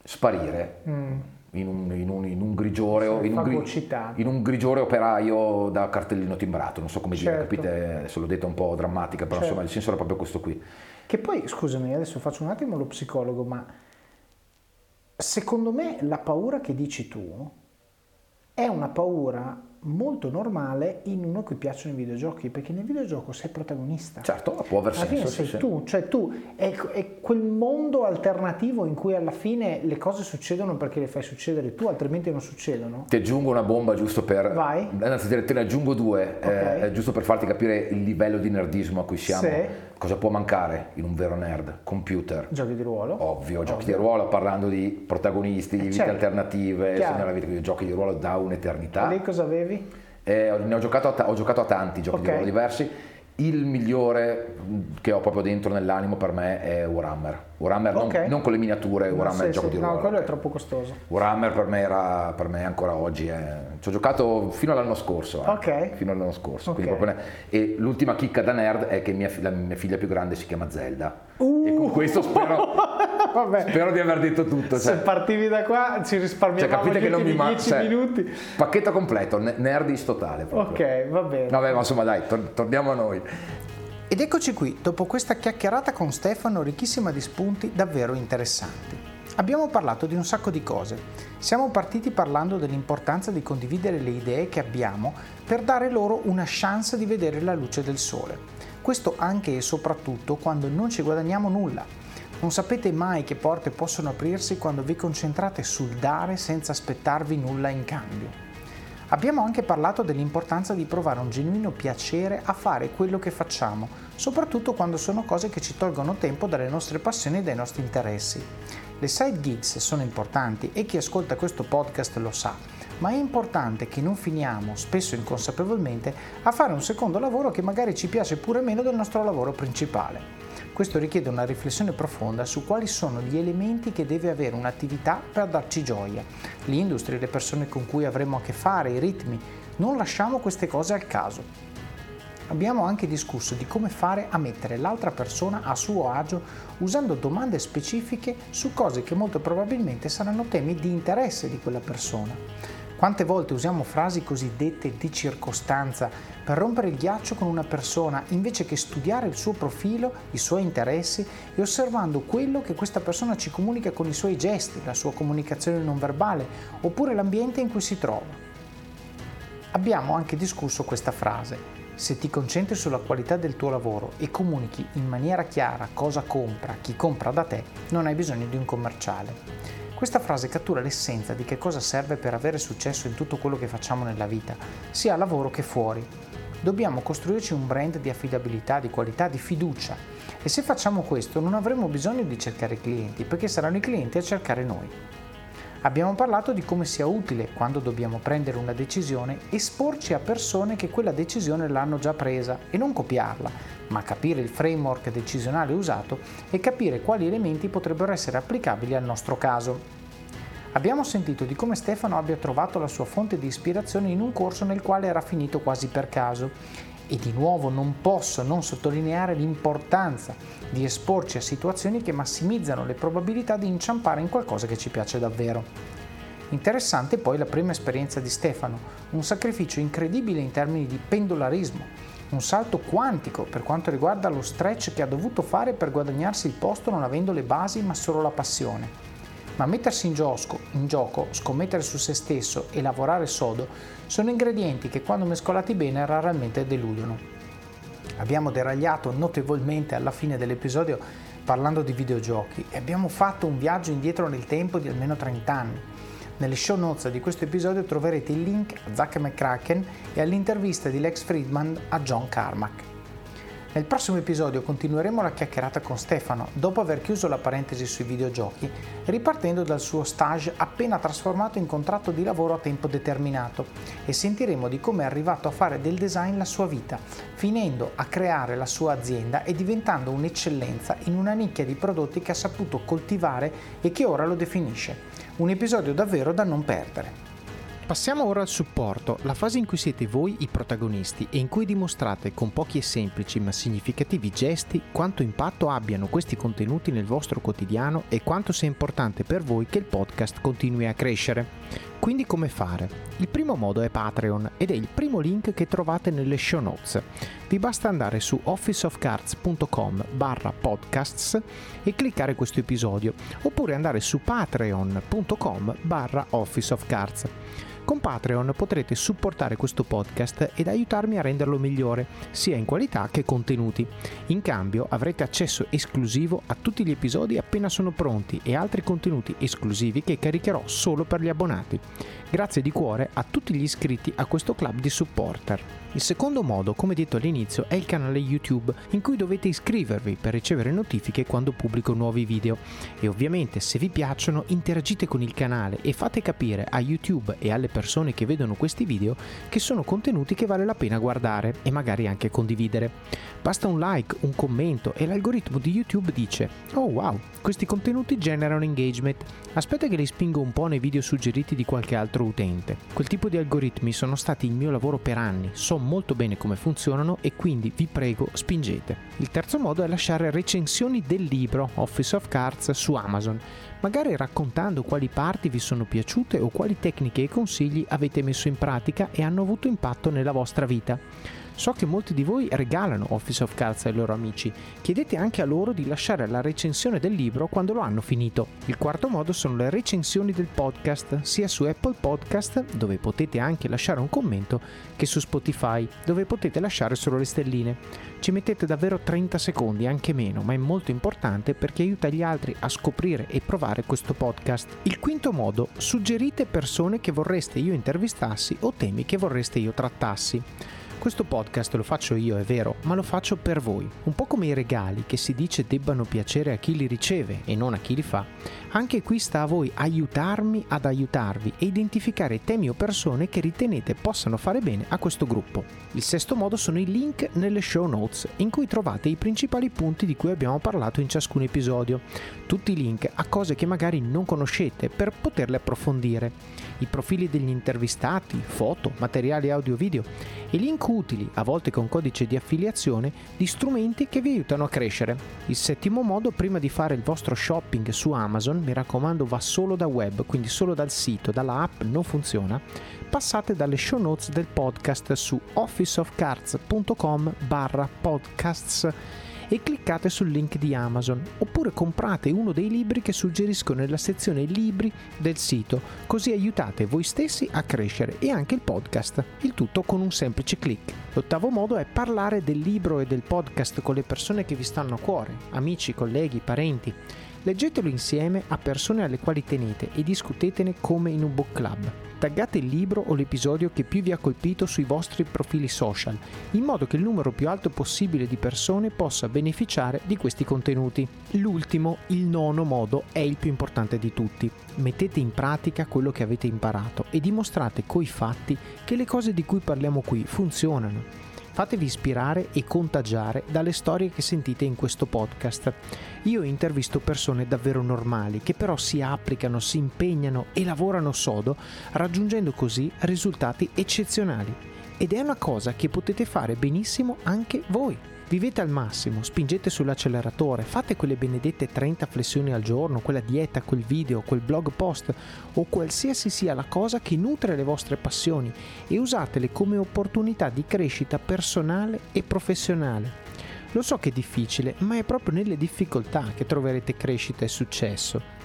sparire. Mm in un, in un, in un grigiore, in, un in un, grigiore operaio da cartellino timbrato, non so come certo. dire, capite? Adesso l'ho detto un po' drammatica, però certo. insomma il senso era proprio questo qui. Che poi, scusami, adesso faccio un attimo lo psicologo, ma secondo me la paura che dici tu è una paura molto normale in uno cui piacciono i videogiochi, perché nel videogioco sei protagonista. Certo, può aver alla senso. sei sì, tu, cioè tu, è, è, quel mondo alternativo in cui alla fine le cose succedono perché le fai succedere tu, altrimenti non succedono. Ti aggiungo una bomba giusto per... Vai. Anzi, te ne aggiungo due, eh, okay. eh, giusto per farti capire il livello di nerdismo a cui siamo. Sì. Cosa può mancare in un vero nerd? Computer. Giochi di ruolo. Ovvio, giochi Ovvio. di ruolo parlando di protagonisti, di eh, vite certo. alternative, vita, giochi di ruolo da un'eternità. E lì cosa avevi? Eh, ne ho giocato, a, ho giocato a tanti giochi okay. diversi. Il migliore che ho proprio dentro nell'animo per me è Warhammer. Warhammer okay. non, non, con le miniature, no, Warhammer sì, è il gioco sì. di ruolo. No, quello è troppo costoso. Warhammer per me era per me ancora oggi. È... Ci ho giocato fino all'anno scorso. Eh. Ok. Fino all'anno scorso. Okay. Ne... E l'ultima chicca da nerd è che mia, la mia figlia più grande si chiama Zelda. Uh. E con questo spero, <laughs> spero di aver detto tutto. Cioè. Se partivi da qua ci risparmiamo cioè, capite che non mi ma... 10 cioè, minuti. Pacchetto completo, nerdis totale. Proprio. Ok, va bene. Vabbè, ma insomma dai, tor- torniamo a noi. Ed eccoci qui, dopo questa chiacchierata con Stefano ricchissima di spunti davvero interessanti. Abbiamo parlato di un sacco di cose. Siamo partiti parlando dell'importanza di condividere le idee che abbiamo per dare loro una chance di vedere la luce del sole. Questo anche e soprattutto quando non ci guadagniamo nulla. Non sapete mai che porte possono aprirsi quando vi concentrate sul dare senza aspettarvi nulla in cambio. Abbiamo anche parlato dell'importanza di provare un genuino piacere a fare quello che facciamo, soprattutto quando sono cose che ci tolgono tempo dalle nostre passioni e dai nostri interessi. Le side gigs sono importanti e chi ascolta questo podcast lo sa, ma è importante che non finiamo, spesso inconsapevolmente, a fare un secondo lavoro che magari ci piace pure meno del nostro lavoro principale. Questo richiede una riflessione profonda su quali sono gli elementi che deve avere un'attività per darci gioia. L'industria, le persone con cui avremo a che fare, i ritmi. Non lasciamo queste cose al caso. Abbiamo anche discusso di come fare a mettere l'altra persona a suo agio usando domande specifiche su cose che molto probabilmente saranno temi di interesse di quella persona. Quante volte usiamo frasi cosiddette di circostanza per rompere il ghiaccio con una persona invece che studiare il suo profilo, i suoi interessi e osservando quello che questa persona ci comunica con i suoi gesti, la sua comunicazione non verbale oppure l'ambiente in cui si trova. Abbiamo anche discusso questa frase. Se ti concentri sulla qualità del tuo lavoro e comunichi in maniera chiara cosa compra, chi compra da te, non hai bisogno di un commerciale. Questa frase cattura l'essenza di che cosa serve per avere successo in tutto quello che facciamo nella vita, sia a lavoro che fuori. Dobbiamo costruirci un brand di affidabilità, di qualità, di fiducia e se facciamo questo non avremo bisogno di cercare clienti perché saranno i clienti a cercare noi. Abbiamo parlato di come sia utile, quando dobbiamo prendere una decisione, esporci a persone che quella decisione l'hanno già presa e non copiarla, ma capire il framework decisionale usato e capire quali elementi potrebbero essere applicabili al nostro caso. Abbiamo sentito di come Stefano abbia trovato la sua fonte di ispirazione in un corso nel quale era finito quasi per caso e di nuovo non posso non sottolineare l'importanza di esporci a situazioni che massimizzano le probabilità di inciampare in qualcosa che ci piace davvero. Interessante poi la prima esperienza di Stefano, un sacrificio incredibile in termini di pendolarismo, un salto quantico per quanto riguarda lo stretch che ha dovuto fare per guadagnarsi il posto non avendo le basi ma solo la passione. Ma mettersi in gioco, in gioco, scommettere su se stesso e lavorare sodo sono ingredienti che quando mescolati bene raramente deludono. Abbiamo deragliato notevolmente alla fine dell'episodio parlando di videogiochi e abbiamo fatto un viaggio indietro nel tempo di almeno 30 anni nelle show notes di questo episodio troverete il link a Zack McCracken e all'intervista di Lex Friedman a John Carmack. Nel prossimo episodio continueremo la chiacchierata con Stefano dopo aver chiuso la parentesi sui videogiochi, ripartendo dal suo stage appena trasformato in contratto di lavoro a tempo determinato e sentiremo di come è arrivato a fare del design la sua vita, finendo a creare la sua azienda e diventando un'eccellenza in una nicchia di prodotti che ha saputo coltivare e che ora lo definisce. Un episodio davvero da non perdere. Passiamo ora al supporto, la fase in cui siete voi i protagonisti e in cui dimostrate con pochi e semplici ma significativi gesti quanto impatto abbiano questi contenuti nel vostro quotidiano e quanto sia importante per voi che il podcast continui a crescere. Quindi come fare? Il primo modo è Patreon ed è il primo link che trovate nelle show notes. Vi basta andare su officeofcards.com barra podcasts e cliccare questo episodio oppure andare su patreon.com barra officeofcards. Con Patreon potrete supportare questo podcast ed aiutarmi a renderlo migliore, sia in qualità che contenuti. In cambio avrete accesso esclusivo a tutti gli episodi appena sono pronti e altri contenuti esclusivi che caricherò solo per gli abbonati. Grazie di cuore a tutti gli iscritti a questo club di supporter. Il secondo modo, come detto all'inizio, è il canale YouTube in cui dovete iscrivervi per ricevere notifiche quando pubblico nuovi video. E ovviamente se vi piacciono interagite con il canale e fate capire a YouTube e alle persone che vedono questi video che sono contenuti che vale la pena guardare e magari anche condividere. Basta un like, un commento e l'algoritmo di YouTube dice Oh wow, questi contenuti generano engagement, aspetta che li spingo un po' nei video suggeriti di qualche altro utente. Quel tipo di algoritmi sono stati il mio lavoro per anni, so molto bene come funzionano e quindi vi prego spingete. Il terzo modo è lasciare recensioni del libro Office of Cards su Amazon, magari raccontando quali parti vi sono piaciute o quali tecniche e consigli avete messo in pratica e hanno avuto impatto nella vostra vita. So che molti di voi regalano Office of Cards ai loro amici. Chiedete anche a loro di lasciare la recensione del libro quando lo hanno finito. Il quarto modo sono le recensioni del podcast, sia su Apple Podcast, dove potete anche lasciare un commento, che su Spotify, dove potete lasciare solo le stelline. Ci mettete davvero 30 secondi, anche meno, ma è molto importante perché aiuta gli altri a scoprire e provare questo podcast. Il quinto modo, suggerite persone che vorreste io intervistassi o temi che vorreste io trattassi. Questo podcast lo faccio io, è vero, ma lo faccio per voi. Un po' come i regali che si dice debbano piacere a chi li riceve e non a chi li fa, anche qui sta a voi aiutarmi ad aiutarvi e identificare temi o persone che ritenete possano fare bene a questo gruppo. Il sesto modo sono i link nelle show notes, in cui trovate i principali punti di cui abbiamo parlato in ciascun episodio. Tutti i link a cose che magari non conoscete per poterle approfondire i profili degli intervistati, foto, materiali audio-video e link utili, a volte con codice di affiliazione, di strumenti che vi aiutano a crescere. Il settimo modo, prima di fare il vostro shopping su Amazon, mi raccomando va solo da web, quindi solo dal sito, dalla app non funziona, passate dalle show notes del podcast su officeofcards.com barra podcasts e cliccate sul link di Amazon oppure comprate uno dei libri che suggerisco nella sezione libri del sito, così aiutate voi stessi a crescere e anche il podcast, il tutto con un semplice clic. L'ottavo modo è parlare del libro e del podcast con le persone che vi stanno a cuore, amici, colleghi, parenti. Leggetelo insieme a persone alle quali tenete e discutetene come in un book club. Taggate il libro o l'episodio che più vi ha colpito sui vostri profili social, in modo che il numero più alto possibile di persone possa beneficiare di questi contenuti. L'ultimo, il nono modo, è il più importante di tutti. Mettete in pratica quello che avete imparato e dimostrate coi fatti che le cose di cui parliamo qui funzionano Fatevi ispirare e contagiare dalle storie che sentite in questo podcast. Io intervisto persone davvero normali che però si applicano, si impegnano e lavorano sodo, raggiungendo così risultati eccezionali. Ed è una cosa che potete fare benissimo anche voi. Vivete al massimo, spingete sull'acceleratore, fate quelle benedette 30 flessioni al giorno, quella dieta, quel video, quel blog post o qualsiasi sia la cosa che nutre le vostre passioni e usatele come opportunità di crescita personale e professionale. Lo so che è difficile, ma è proprio nelle difficoltà che troverete crescita e successo.